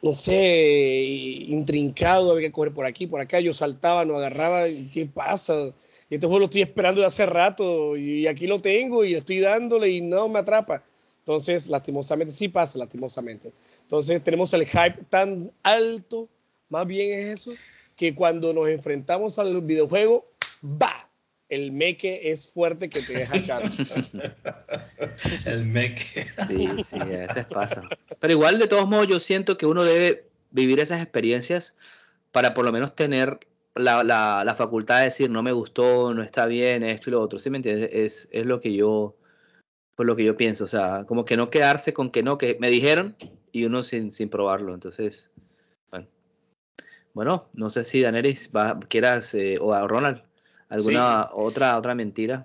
no sé, intrincado, había que correr por aquí, por acá, yo saltaba, no agarraba, ¿qué pasa? Y este juego lo estoy esperando de hace rato y aquí lo tengo y estoy dándole y no me atrapa. Entonces, lastimosamente, sí pasa, lastimosamente. Entonces, tenemos el hype tan alto, más bien es eso, que cuando nos enfrentamos al videojuego, ¡va! el meque es fuerte que te deja echar. el meque. Sí, sí, a veces pasa. Pero igual, de todos modos, yo siento que uno debe vivir esas experiencias para por lo menos tener la, la, facultad de decir no me gustó, no está bien, esto y lo otro. ¿Sí me entiendes? Es, es lo que yo por lo que yo pienso. O sea, como que no quedarse con que no, que me dijeron y uno sin, sin probarlo. Entonces, bueno. Bueno, no sé si Daneris va, quieras, eh, o a Ronald, ¿Alguna otra, otra mentira?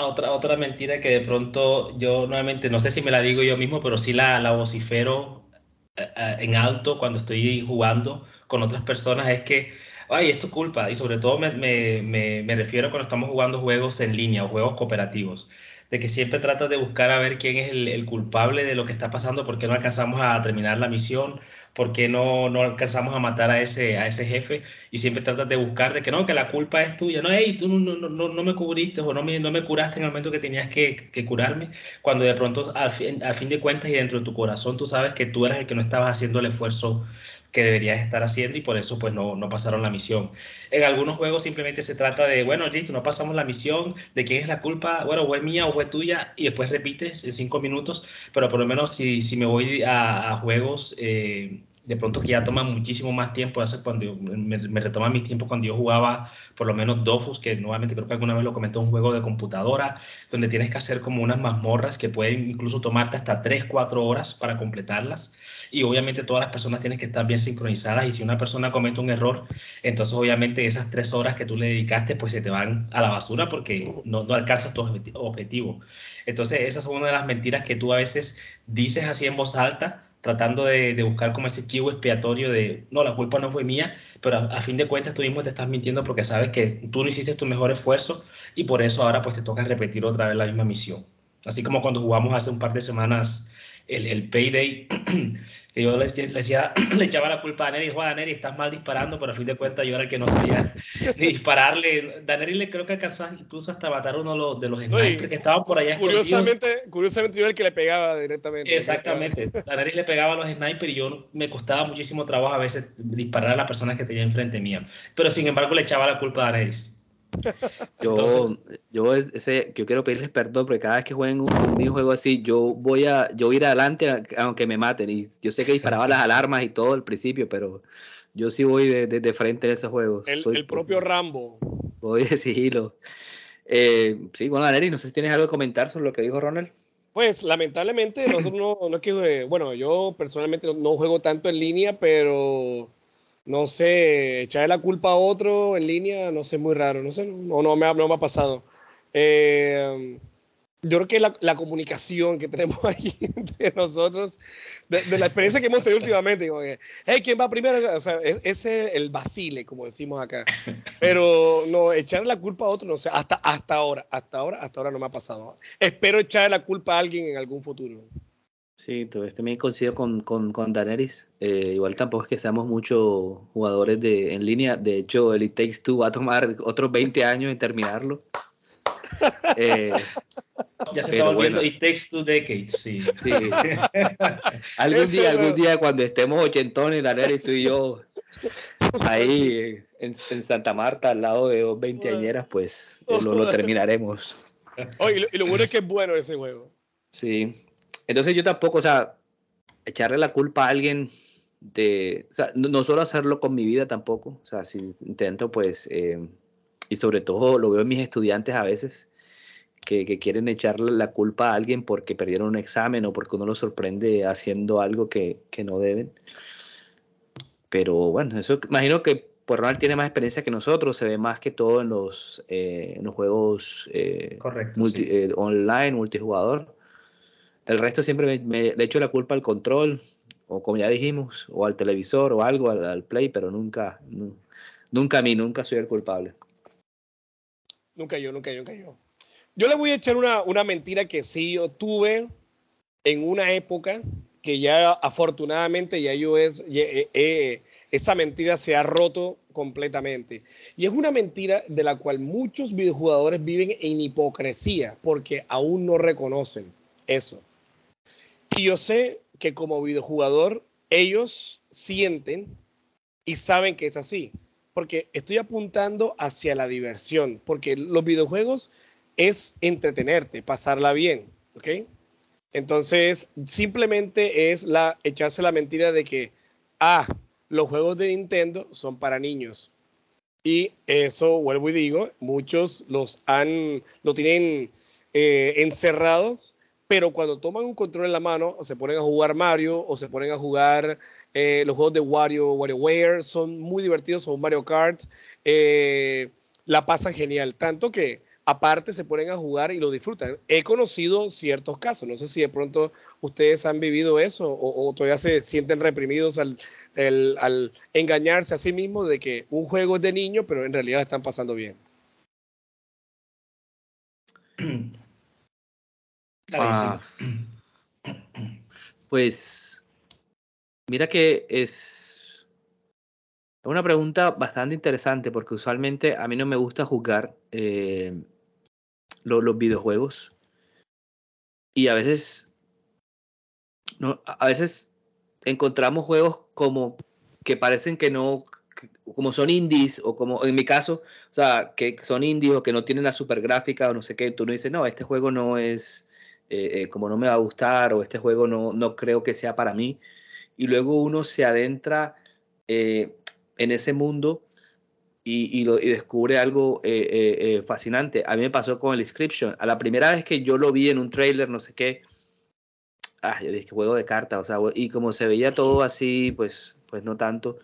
Otra, otra mentira que de pronto yo nuevamente, no sé si me la digo yo mismo, pero sí la, la vocifero eh, eh, en alto cuando estoy jugando con otras personas es que, ay, es tu culpa. Y sobre todo me, me, me, me refiero cuando estamos jugando juegos en línea o juegos cooperativos de que siempre tratas de buscar a ver quién es el, culpable de lo que está pasando, por qué no alcanzamos a terminar la misión, por qué no, no alcanzamos a matar a ese, a ese jefe, y siempre tratas de buscar de que no, que la culpa es tuya, no, hey, tú no, no, no, no me cubriste o no me, no me curaste en el momento que tenías que, que curarme, cuando de pronto al fin, al fin de cuentas y dentro de tu corazón tú sabes que tú eras el que no estabas haciendo el esfuerzo que deberías estar haciendo y por eso pues no, no pasaron la misión. En algunos juegos simplemente se trata de, bueno, listo, no pasamos la misión, de quién es la culpa, bueno, o mía o es tuya y después repites en cinco minutos, pero por lo menos si, si me voy a, juegos... Eh, de pronto que ya toma muchísimo más tiempo, hace cuando me, me retoma mis tiempos cuando yo jugaba por lo menos Dofus, que nuevamente creo que alguna vez lo comentó, un juego de computadora, donde tienes que hacer como unas mazmorras que pueden incluso tomarte hasta 3, 4 horas para completarlas y obviamente todas las personas tienen que estar bien sincronizadas y si una persona comete un error, entonces obviamente esas tres horas que tú le dedicaste pues se te van a la basura porque no, alcanzas tu objetivo. Entonces esa es una de las mentiras que tú a veces dices así en voz alta tratando de, buscar como ese chivo expiatorio de, no, la culpa no fue mía, pero a, fin de cuentas tú mismo te estás mintiendo porque sabes que tú no hiciste tu mejor esfuerzo y por eso ahora pues te toca repetir otra vez la misma misión. Así como cuando jugamos hace un par de semanas el, el Payday, que yo le, decía, le echaba la culpa a Neri, a Neri, estás mal disparando, pero a fin de cuentas yo era el que no sabía ni dispararle. Daneri le creo que alcanzó incluso hasta matar uno de los snipers que estaban por allá curiosamente, Curiosamente yo era el que le pegaba directamente. Exactamente, Daneri le pegaba a los snipers y yo me costaba muchísimo trabajo a veces disparar a las personas que tenía enfrente mía. Pero sin embargo le echaba la culpa a Daenerys. Yo, yo, ese, yo quiero pedirles perdón porque cada vez que jueguen un, juego así, yo voy a, yo ir adelante aunque me maten. Y yo sé que disparaba las alarmas y todo al principio, pero yo sí voy de, de, frente a esos juegos. El, propio Rambo. Voy de sigilo. Eh, sí, bueno, Aneri, no sé si tienes algo que comentar sobre lo que dijo Ronald. Pues lamentablemente nosotros no, no es que, bueno, yo personalmente no juego tanto en línea, pero no sé, echarle la culpa a otro en línea, no sé, muy raro, no sé, no, no, me, ha, no me ha pasado. Eh, yo creo que la, la, comunicación que tenemos aquí entre nosotros, de, la experiencia que hemos tenido últimamente, digo, hey, ¿quién va primero? O sea, ese es el vacile, como decimos acá. Pero no, echarle la culpa a otro, no sé, hasta, hasta ahora, hasta ahora, hasta ahora no me ha pasado. Espero echarle la culpa a alguien en algún futuro. Sí, también coincido con, con, con Daenerys. Eh, igual tampoco es que seamos muchos jugadores de, en línea. De hecho, el It Takes Two va a tomar otros 20 años en terminarlo. Eh, ya se está volviendo It Takes Two Decades, sí. sí. algún día, algún día cuando estemos ochentones, Daniel y tú y yo ahí en, Santa Marta, al lado de dos veinteañeras, pues lo, lo terminaremos. Oye, y lo, bueno es que es bueno ese juego. Sí. Entonces yo tampoco, o sea, echarle la culpa a alguien de, o sea, no, solo hacerlo con mi vida tampoco, o sea, si intento pues, eh, y sobre todo lo veo en mis estudiantes a veces, que, que, quieren echarle la culpa a alguien porque perdieron un examen o porque uno lo sorprende haciendo algo que, que no deben. Pero bueno, eso imagino que pues Ronald tiene más experiencia que nosotros, se ve más que todo en los, eh, en los juegos eh, eh, online, multijugador. El resto siempre me, le echo la culpa al control, o como ya dijimos, o al televisor, o algo, al, play, pero nunca, nunca a mí, nunca soy el culpable. Nunca yo, nunca yo, nunca yo. Yo le voy a echar una, una mentira que sí yo tuve en una época que ya afortunadamente ya yo es, esa mentira se ha roto completamente. Y es una mentira de la cual muchos videojugadores viven en hipocresía porque aún no reconocen eso. Y yo sé que como videojugador ellos sienten y saben que es así, porque estoy apuntando hacia la diversión, porque los videojuegos es entretenerte, pasarla bien, ¿ok? Entonces, simplemente es la echarse la mentira de que, ah, los juegos de Nintendo son para niños. Y eso, vuelvo y digo, muchos los han, lo tienen eh, encerrados, pero cuando toman un control en la mano, o se ponen a jugar Mario, o se ponen a jugar eh, los juegos de Wario, WarioWare, son muy divertidos, son Mario Kart, eh, la pasan genial, tanto que aparte se ponen a jugar y lo disfrutan. He conocido ciertos casos, no sé si de pronto ustedes han vivido eso o, todavía se sienten reprimidos al, engañarse a sí mismos de que un juego es de niño, pero en realidad están pasando bien. Ah. pues mira que es una pregunta bastante interesante porque usualmente a mí no me gusta jugar eh, los videojuegos. Y a veces, no, a veces encontramos juegos como que parecen que no, como son indies, o como en mi caso, o sea, que son indies o que no tienen la super gráfica o no sé qué, tú no dices, no, este juego no es, eh, eh, como no me va a gustar, o este juego no, no creo que sea para mí. Y luego uno se adentra eh, en ese mundo y, lo, descubre algo fascinante. A mí me pasó con el Inscription. A la primera vez que yo lo vi en un trailer, no sé qué, ah, yo dije, juego de cartas, o sea, y como se veía todo así, pues, pues no tanto.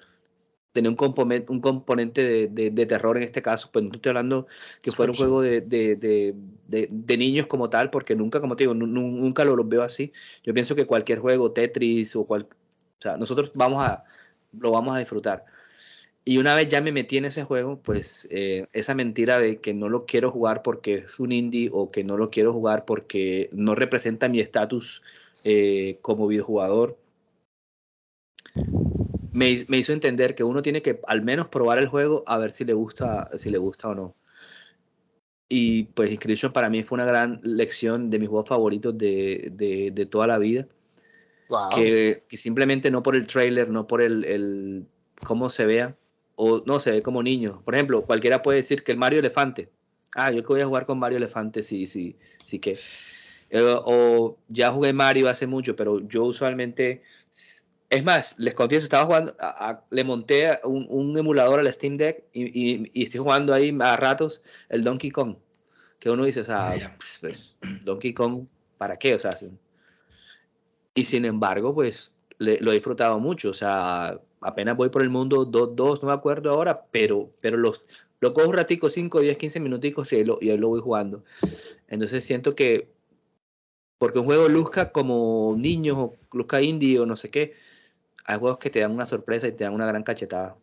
Tenía un componente, un componente de, terror en este caso, pues no estoy hablando que fuera un juego de, de, niños como tal, porque nunca, como te digo, nunca lo, veo así. Yo pienso que cualquier juego, Tetris o cual, o sea, nosotros vamos a, lo vamos a disfrutar. Y una vez ya me metí en ese juego, pues eh, esa mentira de que no lo quiero jugar porque es un indie o que no lo quiero jugar porque no representa mi estatus eh, como videojugador, me, hizo entender que uno tiene que al menos probar el juego a ver si le gusta, si le gusta o no. Y pues Inscription para mí fue una gran lección de mis juegos favoritos de, toda la vida. Que, simplemente no por el trailer, no por el, el cómo se vea, o no se ve como niño. Por ejemplo, cualquiera puede decir que el Mario Elefante. Ah, yo que voy a jugar con Mario Elefante, sí, sí, sí que. Eh, o ya jugué Mario hace mucho, pero yo usualmente. Es más, les confieso, estaba jugando, le monté un, emulador al Steam Deck y, estoy jugando ahí a ratos el Donkey Kong. Que uno dice, o sea, ah, pues, pues, Donkey Kong, ¿para qué? O sea, y sin embargo, pues lo he disfrutado mucho. O sea, apenas voy por el mundo 2-2, no me acuerdo ahora, pero, pero los, lo cojo un ratico, 5, 10, 15 minuticos y ahí, lo, y lo voy jugando. Entonces siento que, porque un juego luzca como niños o luzca indie o no sé qué, hay juegos que te dan una sorpresa y te dan una gran cachetada.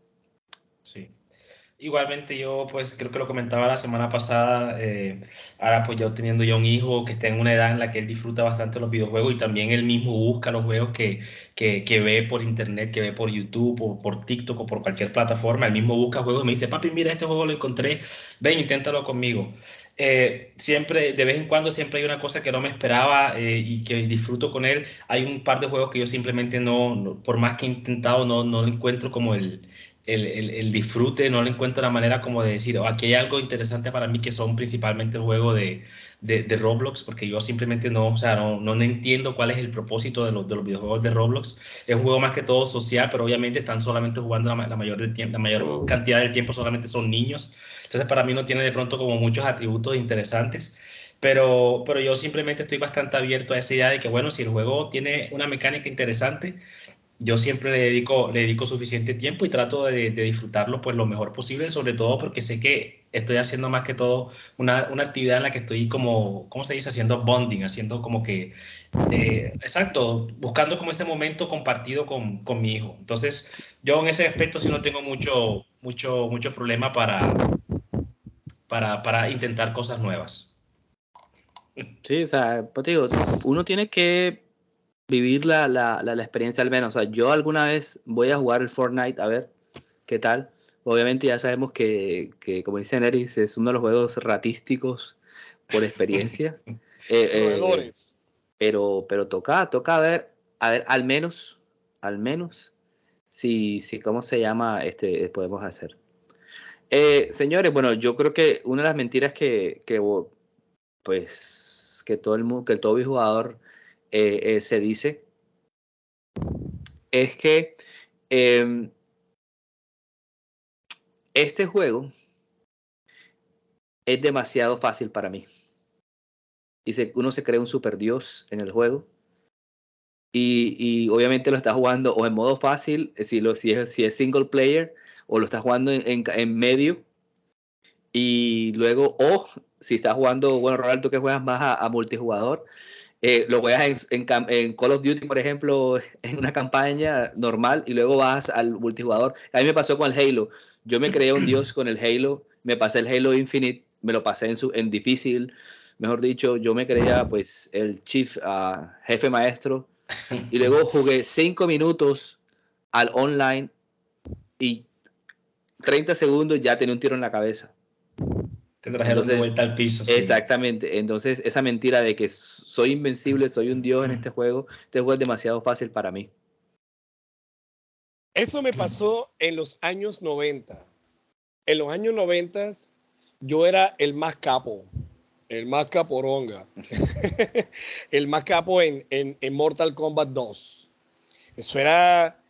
Igualmente yo pues creo que lo comentaba la semana pasada, eh, ahora pues yo teniendo ya un hijo que está en una edad en la que él disfruta bastante los videojuegos y también él mismo busca los juegos que, que, ve por internet, que ve por YouTube o por TikTok o por cualquier plataforma, él mismo busca juegos y me dice, papi, mira, este juego lo encontré, ven, inténtalo conmigo. Eh, siempre, de vez en cuando, siempre hay una cosa que no me esperaba eh, y que disfruto con él. Hay un par de juegos que yo simplemente no, no por más que he intentado, no, no encuentro como el, el, el, disfrute, no le encuentro la manera como de decir, oh, aquí hay algo interesante para mí que son principalmente el juego de, de, Roblox, porque yo simplemente no, o sea, no, no, entiendo cuál es el propósito de los, de los videojuegos de Roblox. Es un juego más que todo social, pero obviamente están solamente jugando la, mayor, del tiempo, la mayor cantidad del tiempo, solamente son niños. Entonces para mí no tiene de pronto como muchos atributos interesantes. Pero, pero yo simplemente estoy bastante abierto a esa idea de que, bueno, si el juego tiene una mecánica interesante, yo siempre le dedico, le dedico suficiente tiempo y trato de, disfrutarlo pues lo mejor posible, sobre todo porque sé que estoy haciendo más que todo una, una actividad en la que estoy como, ¿cómo se dice? Haciendo bonding, haciendo como que, eh, exacto, buscando como ese momento compartido con, con, mi hijo. Entonces, yo en ese aspecto sí no tengo mucho, mucho, mucho problema para, para, para intentar cosas nuevas. Sí, o sea, pues digo, uno tiene que vivir la, la, la, experiencia al menos. O sea, yo alguna vez voy a jugar el Fortnite a ver qué tal. Obviamente ya sabemos que, que como dice Neris, es uno de los juegos ratísticos por experiencia. eh, eh, pero, pero toca, toca ver, a ver, al menos, al menos, si, si cómo se llama, este, podemos hacer. Eh, señores, bueno, yo creo que una de las mentiras que, que pues, que todo el mundo, que todo jugador eh, eh, se dice es que em, este juego es demasiado fácil para mí. Y uno se cree un super dios en el juego. Y, obviamente lo está jugando o en modo fácil, si, lo, si, es, si es single player, o lo está jugando en, en, medio. Y luego, o si está jugando, bueno, Ronaldo, que juegas más a multijugador, eh, lo juegas en, Call of Duty, por ejemplo, en una campaña normal y luego vas al multijugador. A mí me pasó con el Halo. Yo me creé un dios con el Halo, me pasé el Halo Infinite, me lo pasé en, su, en difícil, mejor dicho, yo me creía pues el chief, uh, jefe maestro y luego jugué cinco minutos al online y 30 segundos ya tenía un tiro en la cabeza. Te trajeron de vuelta al piso. Exactamente. Entonces, esa mentira de que soy invencible, soy un dios en este juego, este juego es demasiado fácil para mí. Eso me pasó en los años 90. En los años 90 yo era el más capo, el más caporonga, el más capo en, en, en Mortal Kombat 2. Eso era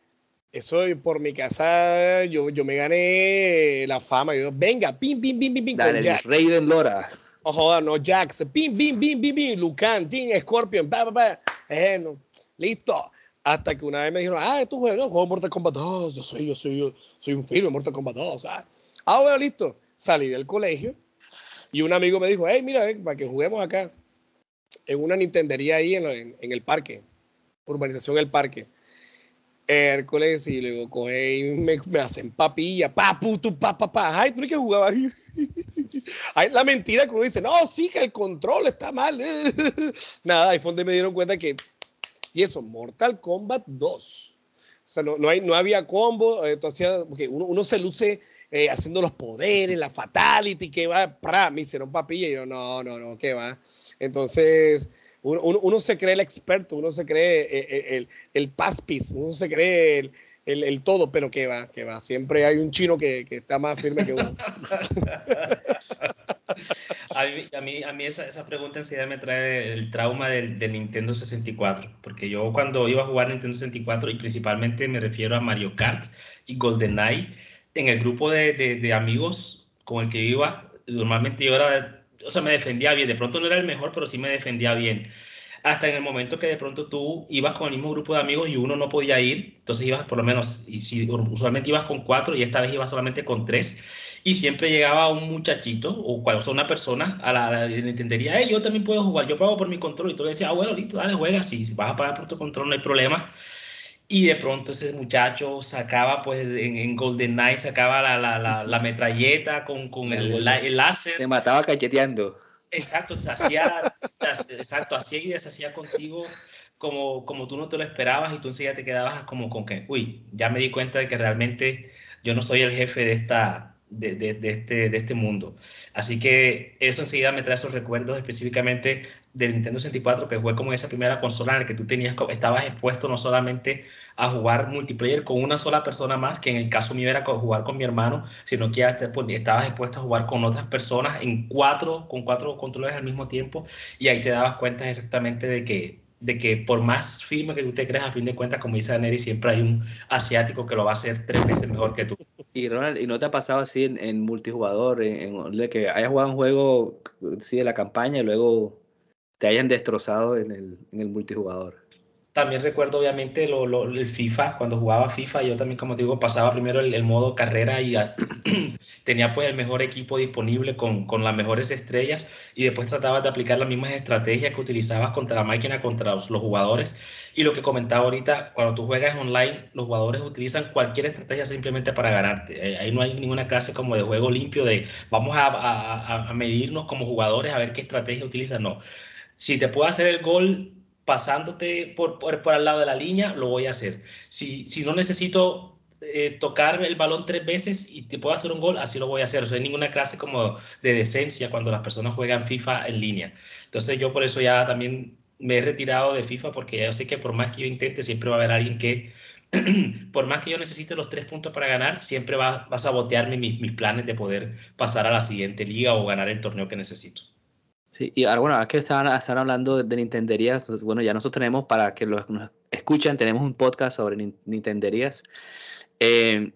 eso por mi casa, yo, yo me gané la fama. Yo, venga, pim, pim, pim, pim, pim. Dale, rey de Lora. Ojo, no, Jax, pim, pim, pim, pim, pim, Lucan, Team Scorpion, pa, pa, pa. Eh, no. Listo. Hasta que una vez me dijeron, ah, tú juegas, no, juego Mortal Kombat 2, yo soy, yo soy, yo soy un firme Mortal Kombat 2. Ah, ah bueno, listo. Salí del colegio y un amigo me dijo, hey, mira, para que juguemos acá en una Nintendería ahí en, en, en el parque, urbanización El Parque. Hércules y luego coge y me, hacen papilla, pa, puto, pa, pa, ay, tú ni que jugabas. ay, la mentira que uno dice, no, sí, que el control está mal. Nada, ahí fue donde me dieron cuenta que, y eso, Mortal Kombat 2. O sea, no, no, hay, no había combo, eh, porque uno, uno, se luce eh, haciendo los poderes, la fatality, que va, pra, me hicieron papilla, y yo, no, no, no, que va. Entonces, uno, se cree el experto, uno se cree eh, eh, el, el, paspis, uno se cree el, todo, pero que va, que va. Siempre hay un chino que, está más firme que uno. a mí, a mí, esa, esa, pregunta enseguida me trae el trauma del, Nintendo 64, porque yo cuando iba a jugar Nintendo 64, y principalmente me refiero a Mario Kart y GoldenEye, en el grupo de, de amigos con el que iba, normalmente yo era o sea, me defendía bien. De pronto no era el mejor, pero sí me defendía bien. Hasta en el momento que de pronto tú ibas con el mismo grupo de amigos y uno no podía ir, entonces ibas por lo menos, y usualmente ibas con cuatro y esta vez ibas solamente con tres, y siempre llegaba un muchachito o, o sea, una persona a la, a entendería, yo también puedo jugar, yo pago por mi control, y tú le decías, ah, bueno, listo, dale, juega, si vas a pagar por tu control no hay problema. Y de pronto ese muchacho sacaba, pues en, en Golden Knight, sacaba la, la, la, la metralleta con, con el, el, láser. Se mataba cacheteando. Exacto, se hacía, exacto, hacía y deshacía contigo como, como tú no te lo esperabas y tú enseguida te quedabas como con que, uy, ya me di cuenta de que realmente yo no soy el jefe de esta, este, de este mundo. Así que eso enseguida me trae esos recuerdos específicamente del Nintendo 64, que fue como esa primera consola en la que tú tenías, estabas expuesto no solamente a jugar multiplayer con una sola persona más, que en el caso mío era jugar con mi hermano, sino que pues, estabas expuesto a jugar con otras personas en cuatro, con cuatro controles al mismo tiempo, y ahí te dabas cuenta exactamente de que de que por más firme que tú te creas, a fin de cuentas, como dice Neri, siempre hay un asiático que lo va a hacer tres veces mejor que tú. Y Ronald, ¿y no te ha pasado así en, multijugador, que hayas jugado un juego sí, de la campaña y luego te hayan destrozado en el, en el multijugador? También recuerdo obviamente lo, lo, el FIFA, cuando jugaba FIFA, yo también como te digo, pasaba primero el, el modo carrera y tenía pues el mejor equipo disponible con, con, las mejores estrellas y después trataba de aplicar las mismas estrategias que utilizabas contra la máquina, contra los, los, jugadores. Y lo que comentaba ahorita, cuando tú juegas online, los jugadores utilizan cualquier estrategia simplemente para ganarte. Eh, ahí no hay ninguna clase como de juego limpio de vamos a, a, a medirnos como jugadores a ver qué estrategia utilizan. No. Si te puedo hacer el gol pasándote por, por, por, al lado de la línea, lo voy a hacer. Si, si no necesito eh, tocar el balón tres veces y te puedo hacer un gol, así lo voy a hacer. O sea, ninguna clase como de decencia cuando las personas juegan FIFA en línea. Entonces yo por eso ya también me he retirado de FIFA porque yo sé que por más que yo intente, siempre va a haber alguien que, por más que yo necesite los tres puntos para ganar, siempre va, a sabotearme mis, planes de poder pasar a la siguiente liga o ganar el torneo que necesito. Sí, y ahora, bueno, que están, están hablando de Nintenderías, bueno, ya nosotros tenemos, para que los nos escuchan, tenemos un podcast sobre Nintenderías. Eh,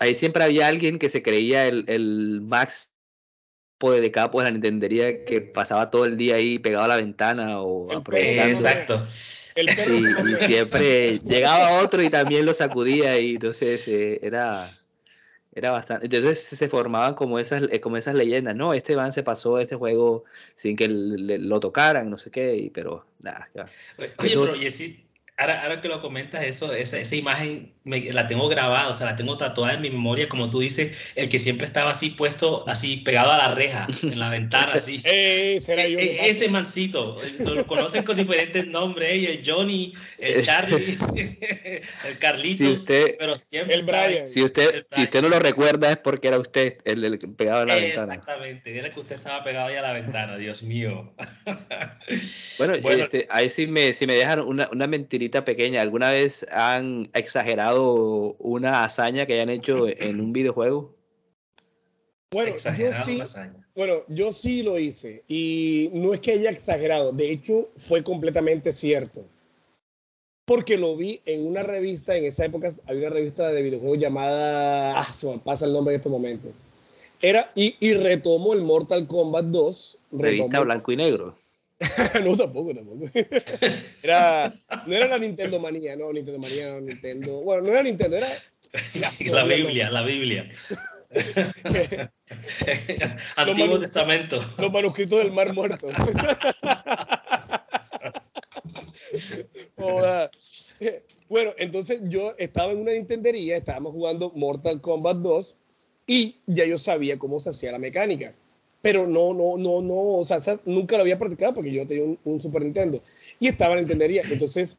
ahí siempre había alguien que se creía el, el max de capo de la Nintendería que pasaba todo el día ahí pegado a la ventana o aprovechando. Exacto. Sí, y siempre llegaba otro y también lo sacudía y entonces eh, era era bastante. Entonces se formaban como esas, eh, como esas leyendas. No, este van se pasó este juego sin que le, lo tocaran, no sé qué, pero nada. Oye, Eso, pero Jessy, ahora, ahora, que lo comentas, eso, esa, esa imagen me, la tengo grabada, o sea, la tengo tatuada en mi memoria, como tú dices, el que siempre estaba así puesto, así pegado a la reja, en la ventana, así. Eh, será yo, e, ese mancito, lo conocen con diferentes nombres, ¿eh? el Johnny, el Charlie, el Carlitos, si usted, pero siempre el Brian. Si usted, si usted no lo recuerda es porque era usted el, el pegado a la ventana. Exactamente, era que usted estaba pegado ahí a la ventana, Dios mío. bueno, bueno este, ahí sí me, si me dejan una, una mentirita pequeña, ¿alguna vez han exagerado una hazaña que hayan hecho en un videojuego? Bueno, yo sí, bueno, yo sí lo hice y no es que haya exagerado, de hecho fue completamente cierto. Porque lo vi en una revista, en esa época había una revista de videojuegos llamada, ah, se me pasa el nombre en estos momentos. Era, y, y retomo el Mortal Kombat 2. Revista blanco y negro. no, tampoco, tampoco. Era, no era la Nintendo manía, no, Nintendo manía, no, Nintendo. Bueno, no era Nintendo, era. La, Biblia, la Biblia. Antiguo Testamento. Los manuscritos del Mar Muerto. bueno, entonces yo estaba en una Nintendería, estábamos jugando Mortal Kombat 2 y ya yo sabía cómo se hacía la mecánica pero no, no, no, no, o sea, nunca lo había practicado porque yo tenía un, Super Nintendo y estaba en entendería. Entonces,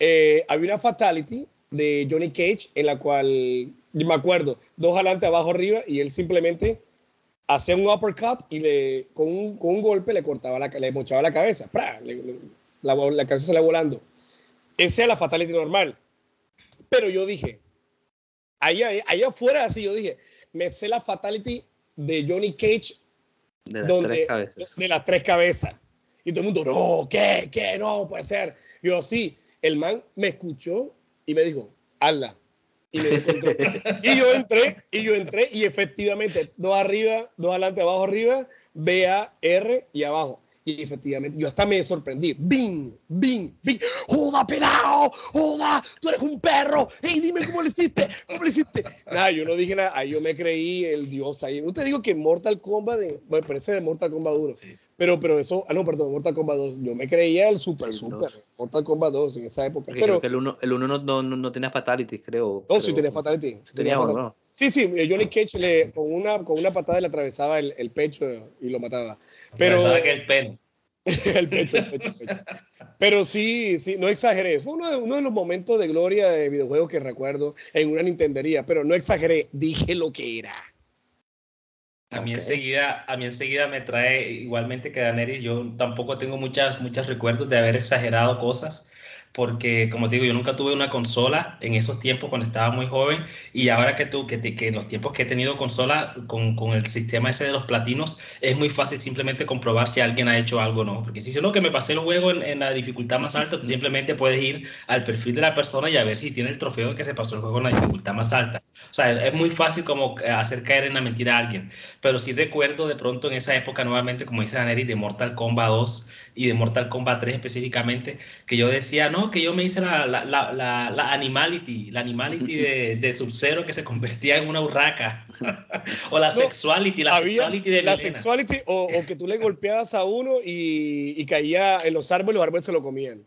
eh, había una fatality de Johnny Cage en la cual, me acuerdo, dos adelante, abajo, arriba, y él simplemente hacía un uppercut y le, con, un, con un golpe le cortaba la, le mochaba la cabeza, la, la, cabeza le volando. Esa es la fatality normal. Pero yo dije, ahí, ahí afuera, así yo dije, me sé la fatality de Johnny Cage de las donde, tres cabezas. De las tres cabezas. Y todo el mundo, no, ¿qué? ¿Qué? No, puede ser. yo, sí. El man me escuchó y me dijo, hazla. Y, me y yo entré, y yo entré, y efectivamente, dos arriba, dos adelante, abajo, arriba, B, A, R y abajo. Y efectivamente, yo hasta me sorprendí. ¡Bing! ¡Bing! ¡Bing! ¡Joda, pelado! ¡Joda! ¡Tú eres un perro! ¡Ey, dime cómo le hiciste! ¿Cómo le hiciste? Nada, yo no dije nada. Ahí yo me creí el dios ahí. No te digo que Mortal Kombat, de, bueno, parece de Mortal Kombat 1. Pero, pero eso, ah, no, perdón, Mortal Kombat 2. Yo me creía el super, super. Mortal Kombat 2 en esa época. pero creo que el 1 el uno no, no, no, tenía fatalities, creo. No, sí tenía fatalities. Tenía, no. Sí, sí, Johnny Cage le, con, una, con una patada le atravesaba el, el pecho y lo mataba. Pero, que el pelo. el pecho, el pecho, el pecho. Pero sí, sí, no exageré. Fue uno de, uno de, los momentos de gloria de videojuegos que recuerdo en una Nintendería, pero no exageré, dije lo que era. A mí, enseguida, a mí enseguida me trae igualmente que Daenerys, yo tampoco tengo muchas, muchos recuerdos de haber exagerado cosas porque como te digo, yo nunca tuve una consola en esos tiempos cuando estaba muy joven y ahora que tú, que, que en los tiempos que he tenido consola con, con, el sistema ese de los platinos, es muy fácil simplemente comprobar si alguien ha hecho algo o no, porque si es lo que me pasé el juego en, en, la dificultad más alta, tú simplemente puedes ir al perfil de la persona y a ver si tiene el trofeo de que se pasó el juego en la dificultad más alta. O sea, es muy fácil como hacer caer en la mentira a alguien, pero sí recuerdo de pronto en esa época nuevamente, como dice Daneri, de Mortal Kombat 2 y de Mortal Kombat 3 específicamente, que yo decía, no, que yo me hice la, la, la, la animality, la animality de, de Sub-Zero que se convertía en una urraca, o la sexuality, la sexuality de La sexuality, o, o, que tú le golpeabas a uno y, y caía en los árboles, los árboles se lo comían.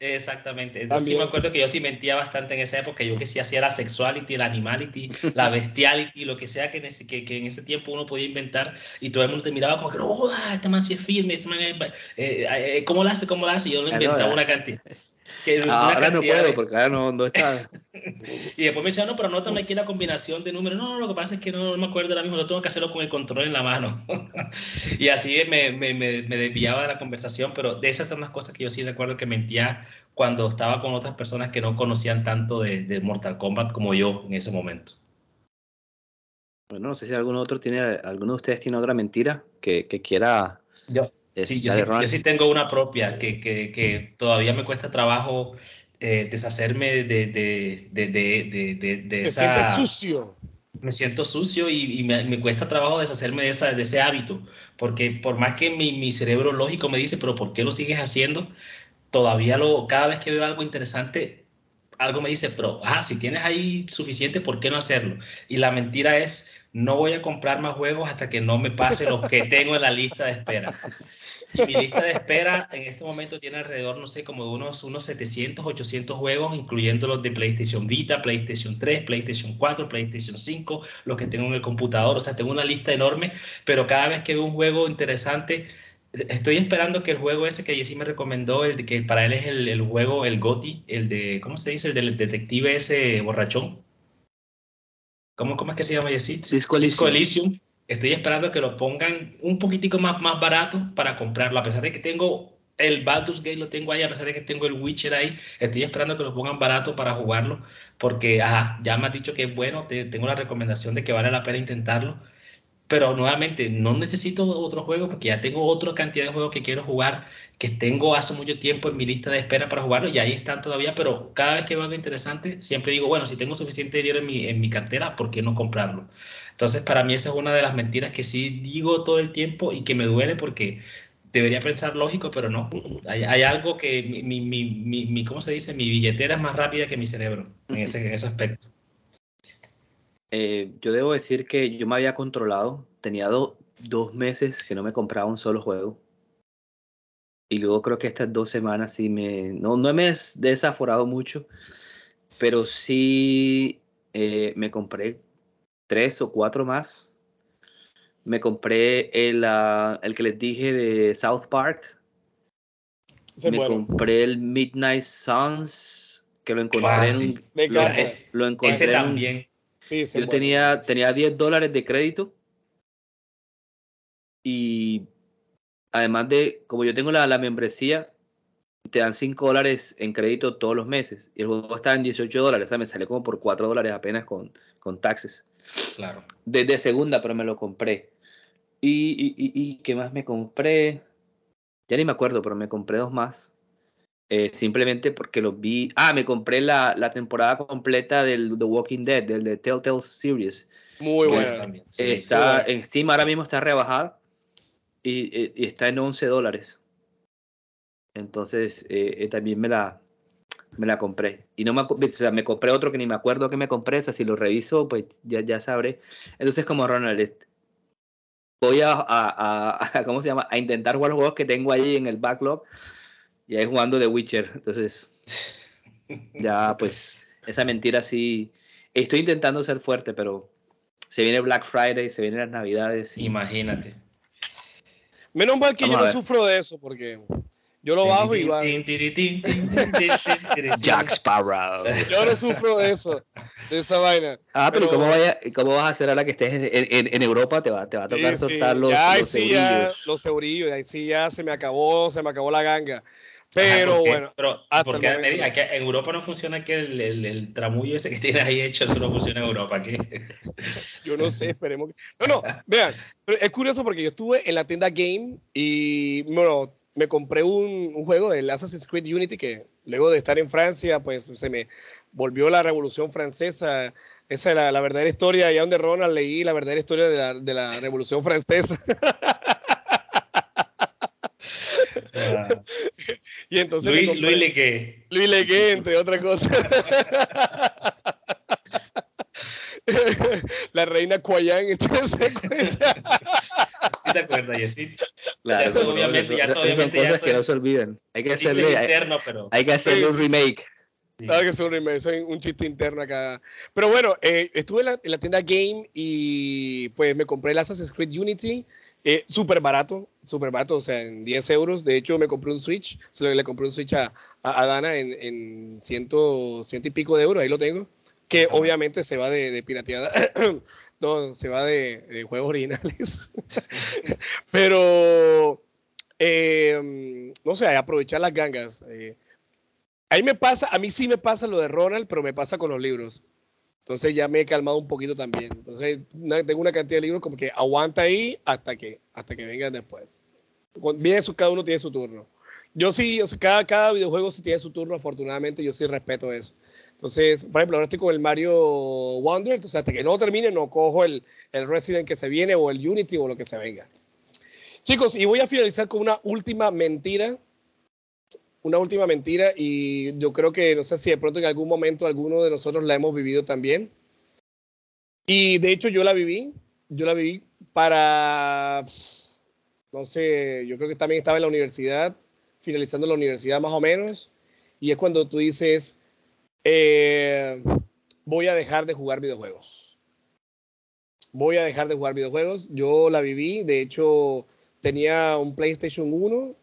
Exactamente. Entonces sí me acuerdo que yo sí mentía bastante en esa época. Yo que sí hacía la sexuality, la animality, la bestiality, lo que sea que en, ese, que, que en ese tiempo uno podía inventar y todo el mundo te miraba como que, no, este man sí es firme, este man es, eh, eh, ¿cómo lo hace? ¿Cómo lo hace? Y yo lo inventaba una cantidad. Que ah, ahora no puedo porque ahora no, no está. y después me decía, no, pero anótame aquí la combinación de números. No, no, lo que pasa es que no, no me acuerdo ahora mismo, yo tengo que hacerlo con el control en la mano. y así me, me, me, me, desviaba de la conversación, pero de esas son las cosas que yo sí recuerdo que mentía cuando estaba con otras personas que no conocían tanto de, de Mortal Kombat como yo en ese momento. Bueno, no sé si alguno otro tiene, alguno de ustedes tiene otra mentira que, que quiera. Yo, Sí, yo sí, yo sí, tengo una propia que, que, que todavía me cuesta trabajo eh, deshacerme de, de, de, de, de, de esa... Te sientes sucio. Me siento sucio y, y me, me, cuesta trabajo deshacerme de, esa, de ese hábito, porque por más que mi, mi, cerebro lógico me dice, pero ¿por qué lo sigues haciendo? Todavía lo, cada vez que veo algo interesante, algo me dice, pero, ah, si tienes ahí suficiente, ¿por qué no hacerlo? Y la mentira es, no voy a comprar más juegos hasta que no me pase los que tengo en la lista de espera. Y mi lista de espera en este momento tiene alrededor, no sé, como de unos, unos 700, 800 juegos, incluyendo los de PlayStation Vita, PlayStation 3, PlayStation 4, PlayStation 5, los que tengo en el computador. O sea, tengo una lista enorme, pero cada vez que veo un juego interesante, estoy esperando que el juego ese que Jessy me recomendó, el de que para él es el, el juego, el GOTI, el de, ¿cómo se dice? El del detective ese borrachón. ¿Cómo, cómo es que se llama Jessy? Disco Elysium. Disco Elysium Estoy esperando que lo pongan un poquitico más, más barato para comprarlo, a pesar de que tengo el Baldur's Gate lo tengo ahí, a pesar de que tengo el Witcher ahí, estoy esperando que lo pongan barato para jugarlo, porque ajá, ya me has dicho que es bueno, te, tengo la recomendación de que vale la pena intentarlo, pero nuevamente no necesito otro juego porque ya tengo otra cantidad de juegos que quiero jugar, que tengo hace mucho tiempo en mi lista de espera para jugarlo y ahí están todavía, pero cada vez que veo algo interesante, siempre digo, bueno, si tengo suficiente dinero en mi, en mi cartera, ¿por qué no comprarlo? Entonces, para mí esa es una de las mentiras que sí digo todo el tiempo y que me duele porque debería pensar lógico, pero no. Hay, hay algo que mi, mi, mi, mi, ¿cómo se dice? Mi billetera es más rápida que mi cerebro en ese, en ese aspecto. Eh, yo debo decir que yo me había controlado, tenía do, dos meses que no me compraba un solo juego. Y luego creo que estas dos semanas sí me, no, no me he desaforado mucho, pero sí eh, me compré tres o cuatro más. Me compré el, uh, el que les dije de South Park. me bueno. compré el Midnight Suns, que lo encontré ah, sí. en lo, lo, encontré Ese también. Sí, yo bueno. tenía, tenía 10 dólares de crédito. Y además de, como yo tengo la, la membresía, te dan 5 dólares en crédito todos los meses. Y el juego está en 18 dólares. O sea, me sale como por 4 dólares apenas con, con taxes. Claro. Desde de segunda, pero me lo compré. Y, y, y, y, ¿qué más me compré? Ya ni me acuerdo, pero me compré dos más. Eh, simplemente porque los vi. Ah, me compré la, la, temporada completa del The Walking Dead, del de Telltale Series. Muy buena también. Sí, está en Steam ahora mismo está rebajada. y, está en 11 dólares. Entonces eh, también me la, me la compré. Y no me, o sea, me compré otro que ni me acuerdo que me compré. O sea, si lo reviso, pues ya, ya sabré. Entonces, como Ronald, voy a, a, ¿cómo se llama? A intentar jugar los juegos que tengo ahí en el backlog. Y ahí jugando The Witcher. Entonces, ya pues, esa mentira sí. Estoy intentando ser fuerte, pero se viene Black Friday, se vienen las Navidades. Imagínate. Menos mal que yo no sufro de eso, porque yo lo bajo y va. Jack Sparrow. Yo no sufro de eso, de esa vaina. Ah, pero, ¿cómo, vaya, ¿cómo, vas a hacer ahora que estés en, en, Europa? Te va, te va a tocar sí, soltar los, ya, los sí, ya, los eurillos. Ahí sí ya se me acabó, se me acabó la ganga. Pero bueno. Pero, porque en Europa no funciona que el, el, el, tramullo ese que tienes ahí hecho, eso no funciona en Europa. ¿qué? Yo no sé, esperemos que. No, no, vean, pero es curioso porque yo estuve en la tienda Game y, bueno, me compré un, un, juego del Assassin's Creed Unity que luego de estar en Francia, pues se me volvió la Revolución Francesa. Esa es la, la verdadera historia, allá donde Ronald leí la verdadera historia de la, de la Revolución Francesa. Ah. y entonces Luis, compré, Luis Legué. Luis Legué, entre otras cosas. la reina Cuayán, se cuenta. ¿Sí te acuerdas, Yesid? Claro, eso, obviamente, ya, son cosas ya que no se olviden. Hay que hacerle, interno, pero... hay que hacerle un remake. Sí. Claro que es un remake, soy un chiste interno acá. Pero bueno, eh, estuve en la, en la, tienda Game y pues me compré el Assassin's Creed Unity. Eh, súper barato, súper barato, o sea, en 10 euros. De hecho, me compré un Switch, se le, le compré un Switch a, a, a Dana en, en ciento, ciento y pico de euros, ahí lo tengo. Que Ajá. obviamente se va de, de pirateada. no, se va de, de juegos originales. Pero, eh, no sé, aprovechar las gangas. Eh. Ahí me pasa, a mí sí me pasa lo de Ronald, pero me pasa con los libros. Entonces ya me he calmado un poquito también. Entonces una, tengo una cantidad de libros como que aguanta ahí hasta que, hasta que vengan después. Viene su, cada uno tiene su turno. Yo sí, o sea, cada, cada videojuego sí tiene su turno, afortunadamente, yo sí respeto eso. Entonces, por ejemplo, ahora estoy con el Mario Wonder, entonces hasta que no termine no cojo el, el Resident que se viene o el Unity o lo que se venga. Chicos, y voy a finalizar con una última mentira. Una última mentira y yo creo que no sé si de pronto en algún momento alguno de nosotros la hemos vivido también. Y de hecho yo la viví, yo la viví para, no sé, yo creo que también estaba en la universidad, finalizando la universidad más o menos, y es cuando tú dices, eh, voy a dejar de jugar videojuegos. Voy a dejar de jugar videojuegos. Yo la viví, de hecho tenía un PlayStation 1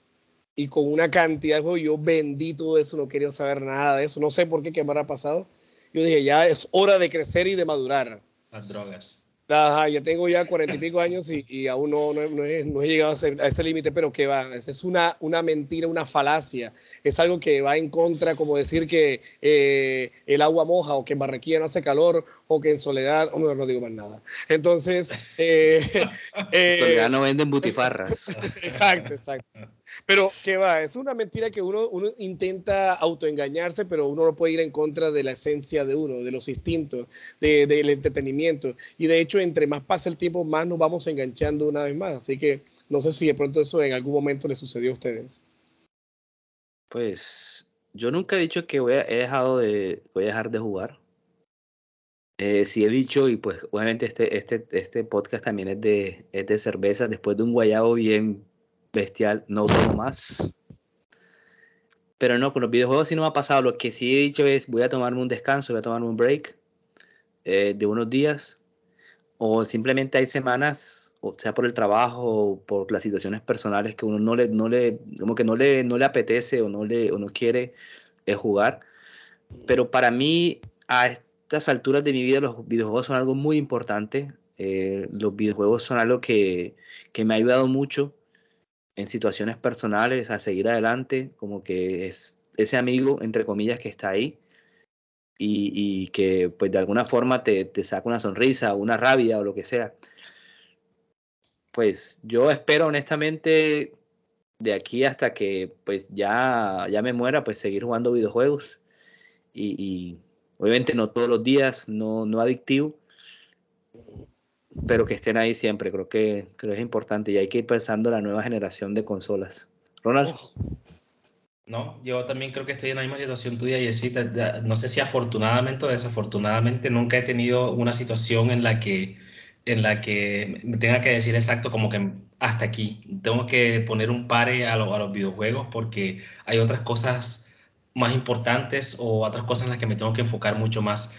y con una cantidad de juegos yo vendí todo eso, no quería saber nada de eso, no sé por qué, qué me habrá pasado. Yo dije, ya es hora de crecer y de madurar. Las drogas. Ajá, ya tengo ya cuarenta y pico años y, y aún no, no, no, he, no, he, llegado a, ese, a ese límite, pero que va, esa es una, una mentira, una falacia, es algo que va en contra, como decir que eh, el agua moja o que en Barranquilla no hace calor o que en Soledad, oh, no digo más nada. Entonces, eh, eh, Soledad no venden butifarras. exacto, exacto. Pero que va, es una mentira que uno, uno intenta autoengañarse, pero uno no puede ir en contra de la esencia de uno, de los instintos, de, del entretenimiento. Y de hecho, entre más pasa el tiempo, más nos vamos enganchando una vez más. Así que no sé si de pronto eso en algún momento le sucedió a ustedes. Pues yo nunca he dicho que voy a, he dejado de, voy a dejar de jugar. Eh, sí he dicho, y pues obviamente este, este, este podcast también es de, es de cerveza, después de un guayabo bien bestial, no tomo más. Pero no, con los videojuegos sí no me ha pasado. Lo que sí he dicho es, voy a tomarme un descanso, voy a tomarme un break eh, de unos días. O simplemente hay semanas, o sea por el trabajo o por las situaciones personales que uno no le, no le, como que no le, no le apetece o no le, o no quiere eh, jugar. Pero para mí, a estas alturas de mi vida, los videojuegos son algo muy importante. Eh, los videojuegos son algo que, que me ha ayudado mucho en situaciones personales a seguir adelante, como que es ese amigo, entre comillas, que está ahí y, y que pues de alguna forma te, te, saca una sonrisa, una rabia o lo que sea. Pues yo espero honestamente de aquí hasta que pues ya, ya me muera, pues seguir jugando videojuegos y, y obviamente no todos los días, no, no adictivo, pero que estén ahí siempre. Creo que, creo que es importante y hay que ir pensando en la nueva generación de consolas. Ronald. No, yo también creo que estoy en la misma situación tuya, y No sé si afortunadamente o desafortunadamente nunca he tenido una situación en la que en la que tenga que decir exacto como que hasta aquí. Tengo que poner un pare a los videojuegos porque hay otras cosas más importantes o otras cosas en las que me tengo que enfocar mucho más.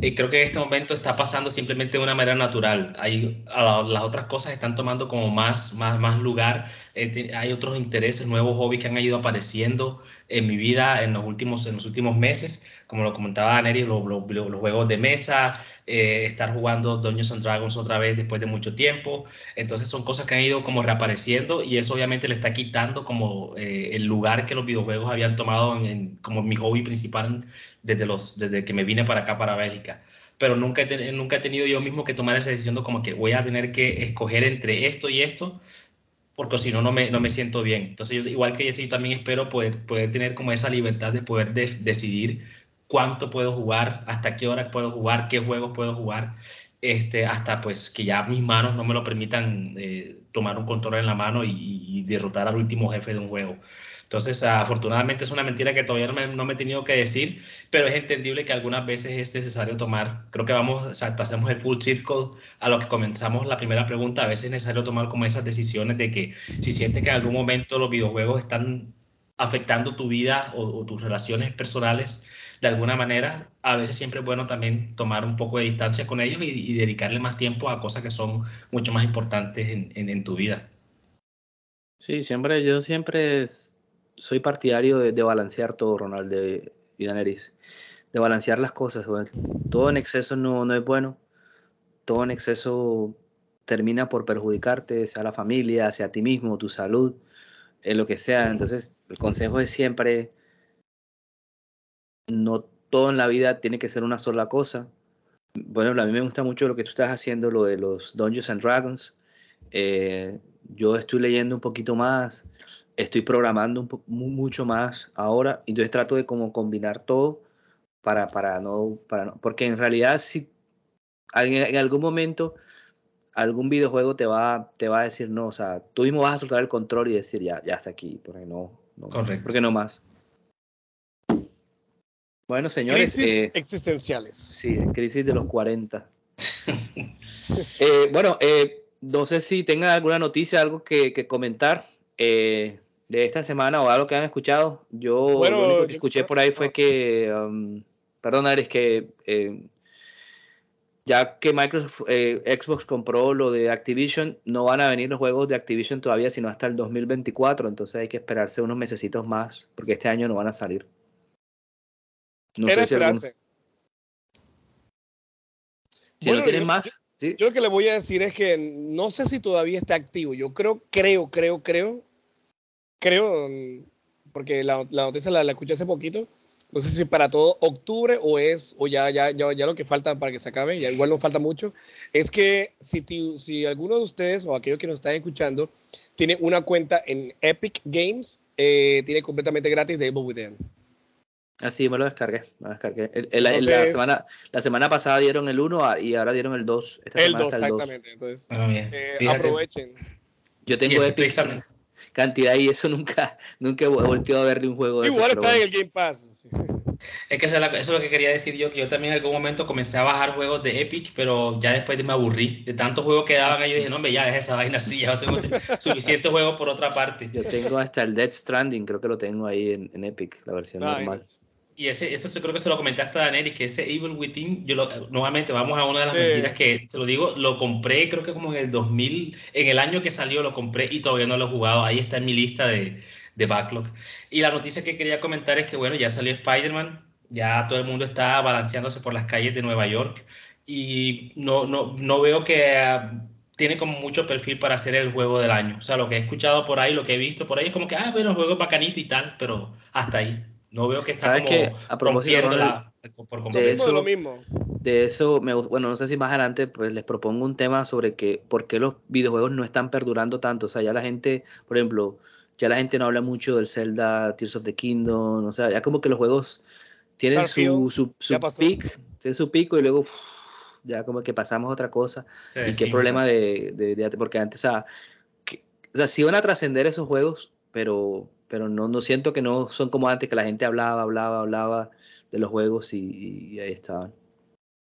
Eh, creo que en este momento está pasando simplemente de una manera natural. Hay, las otras cosas están tomando como más, más, más lugar. Eh, hay otros intereses, nuevos hobbies que han ido apareciendo en mi vida en los últimos, en los últimos meses. Como lo comentaba Neri, los, los, los juegos de mesa, eh, estar jugando Dungeons and Dragons otra vez después de mucho tiempo. Entonces son cosas que han ido como reapareciendo y eso obviamente le está quitando como el lugar que los videojuegos habían tomado en, como mi hobby principal desde, los, desde que me vine para acá, para Bélgica. Pero nunca he, nunca he tenido yo mismo que tomar esa decisión de como que voy a tener que escoger entre esto y esto, porque si no, no me, no me siento bien. Entonces, yo, igual que yo también espero poder, poder tener como esa libertad de poder decidir cuánto puedo jugar, hasta qué hora puedo jugar, qué juegos puedo jugar, este, hasta pues que ya mis manos no me lo permitan eh, tomar un control en la mano y derrotar al último jefe de un juego. Entonces, afortunadamente es una mentira que todavía no me, he tenido que decir, pero es entendible que algunas veces es necesario tomar, creo que vamos, exacto, hacemos el full circle a lo que comenzamos la primera pregunta, a veces es necesario tomar como esas decisiones de que si sientes que en algún momento los videojuegos están afectando tu vida o, tus relaciones personales de alguna manera, a veces siempre es bueno también tomar un poco de distancia con ellos y, dedicarle más tiempo a cosas que son mucho más importantes en, en tu vida. Sí, siempre, yo siempre soy partidario de, balancear todo, Ronaldo y Daneris. De balancear las cosas. Todo en exceso no, no es bueno. Todo en exceso termina por perjudicarte, sea la familia, sea a ti mismo, tu salud, en lo que sea. Entonces, el consejo es siempre, no todo en la vida tiene que ser una sola cosa. Bueno, a mí me gusta mucho lo que tú estás haciendo, lo de los Dungeons and Dragons. Eh, yo estoy leyendo un poquito más, estoy programando un mucho más ahora, entonces trato de como combinar todo para, para, no, para no, porque en realidad si en, algún momento algún videojuego te va, te va a decir no, o sea, tú mismo vas a soltar el control y decir ya, ya está aquí, porque no, no porque no más. Bueno, señores. Crisis eh, existenciales. Sí, crisis de los 40. eh, bueno, eh, no sé si tengan alguna noticia, algo que, que comentar. Eh, de esta semana o algo que han escuchado. Yo lo único que escuché por ahí fue que, um, perdón, es que eh, ya que Microsoft, eh, Xbox compró lo de Activision, no van a venir los juegos de Activision todavía, sino hasta el 2024, entonces hay que esperarse unos mesecitos más, porque este año no van a salir. No sé si, si no tienen más. Yo lo que le voy a decir es que no sé si todavía está activo. Yo creo, creo, creo, creo creo, porque la, noticia la, escuché hace poquito, no sé si para todo octubre o es, o ya, ya, ya, ya lo que falta para que se acabe, ya igual no falta mucho, es que si, si alguno de ustedes o aquellos que nos están escuchando tiene una cuenta en Epic Games, eh, tiene completamente gratis de Evil Within. Ah, sí, me lo descargué. Me descargué. la, semana, la semana pasada dieron el 1 y ahora dieron el 2. el 2, exactamente. Entonces, ah, eh, aprovechen. Yo tengo Epic cantidad y eso nunca, nunca he volteado a verle un juego de Igual está en el Game Pass. Es que eso es, lo que quería decir yo, que yo también en algún momento comencé a bajar juegos de Epic, pero ya después me aburrí. De tantos juegos que daban ahí, yo dije, no, hombre, ya deja esa vaina así, ya tengo suficientes juegos por otra parte. Yo tengo hasta el Dead Stranding, creo que lo tengo ahí en, Epic, la versión normal. Y ese, eso creo que se lo comenté hasta a Danelis, que ese Evil Within, yo lo, nuevamente vamos a una de las mentiras que, se lo digo, lo compré creo que como en el 2000, en el año que salió lo compré y todavía no lo he jugado, ahí está en mi lista de, de backlog. Y la noticia que quería comentar es que bueno, ya salió Spider-Man, ya todo el mundo está balanceándose por las calles de Nueva York y no, no, no veo que ah, tiene como mucho perfil para hacer el juego del año. O sea, lo que he escuchado por ahí, lo que he visto por ahí es como que, ah, bueno, el juego es bacanito y tal, pero hasta ahí. No veo que está ¿Sabes como que, a propósito la, por de eso, lo mismo. De eso, me, bueno, no sé si más adelante pues les propongo un tema sobre que por qué los videojuegos no están perdurando tanto. O sea, ya la gente, por ejemplo, ya la gente no habla mucho del Zelda, Tears of the Kingdom, o sea, ya como que los juegos tienen su, su, su tienen su pico y luego ya como que pasamos a otra cosa. y qué problema de, de, porque antes, o sea, o sea, sí van a trascender esos juegos, pero, pero no, no siento que no son como antes, que la gente hablaba, hablaba, hablaba de los juegos y, ahí estaban.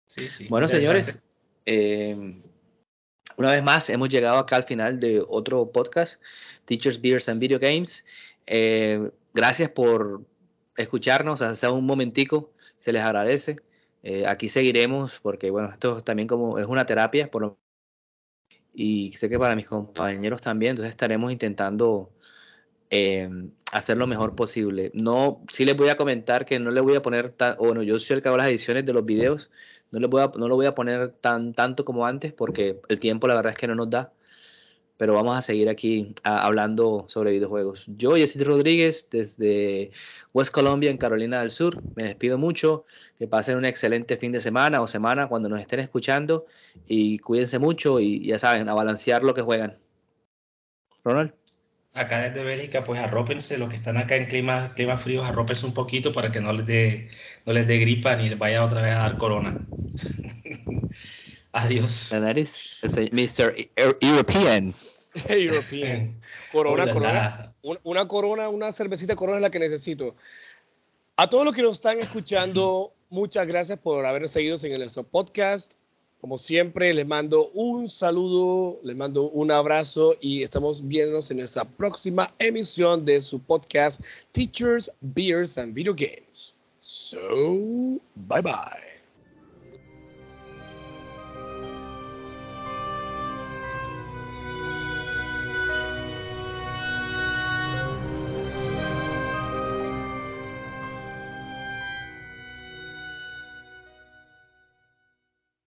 Sí, sí, bueno, señores, eh, una vez más hemos llegado acá al final de otro podcast, Teachers, Beers and Video Games. Eh, gracias por escucharnos, hace un momentico, se les agradece. Eh, aquí seguiremos porque, bueno, esto también como es una terapia, por y sé que para mis compañeros también, entonces estaremos intentando eh, hacer lo mejor posible. No, sí les voy a comentar que no le voy a poner, tan, bueno, yo soy el que hago las ediciones de los videos, no, le voy a, no lo voy a poner tan tanto como antes porque el tiempo la verdad es que no nos da, pero vamos a seguir aquí hablando sobre videojuegos. Yo, Yesid Rodríguez, desde West Colombia, en Carolina del Sur, me despido mucho, que pasen un excelente fin de semana o semana cuando nos estén escuchando y cuídense mucho y ya saben, a balancear lo que juegan. Ronald. Acá desde Bélgica, pues arrópense, los que están acá en clima, clima fríos, arrópense un poquito para que no les dé no les dé gripa ni les vaya otra vez a dar corona. Adiós. That is Mr. European. European. Corona, corona. Una, corona, una cervecita corona es la que necesito. A todos los que nos están escuchando, muchas gracias por haber seguido en nuestro podcast. Como siempre, les mando un saludo, les mando un abrazo y estamos viéndonos en nuestra próxima emisión de su podcast Teachers, Beers and Video Games. So, bye bye.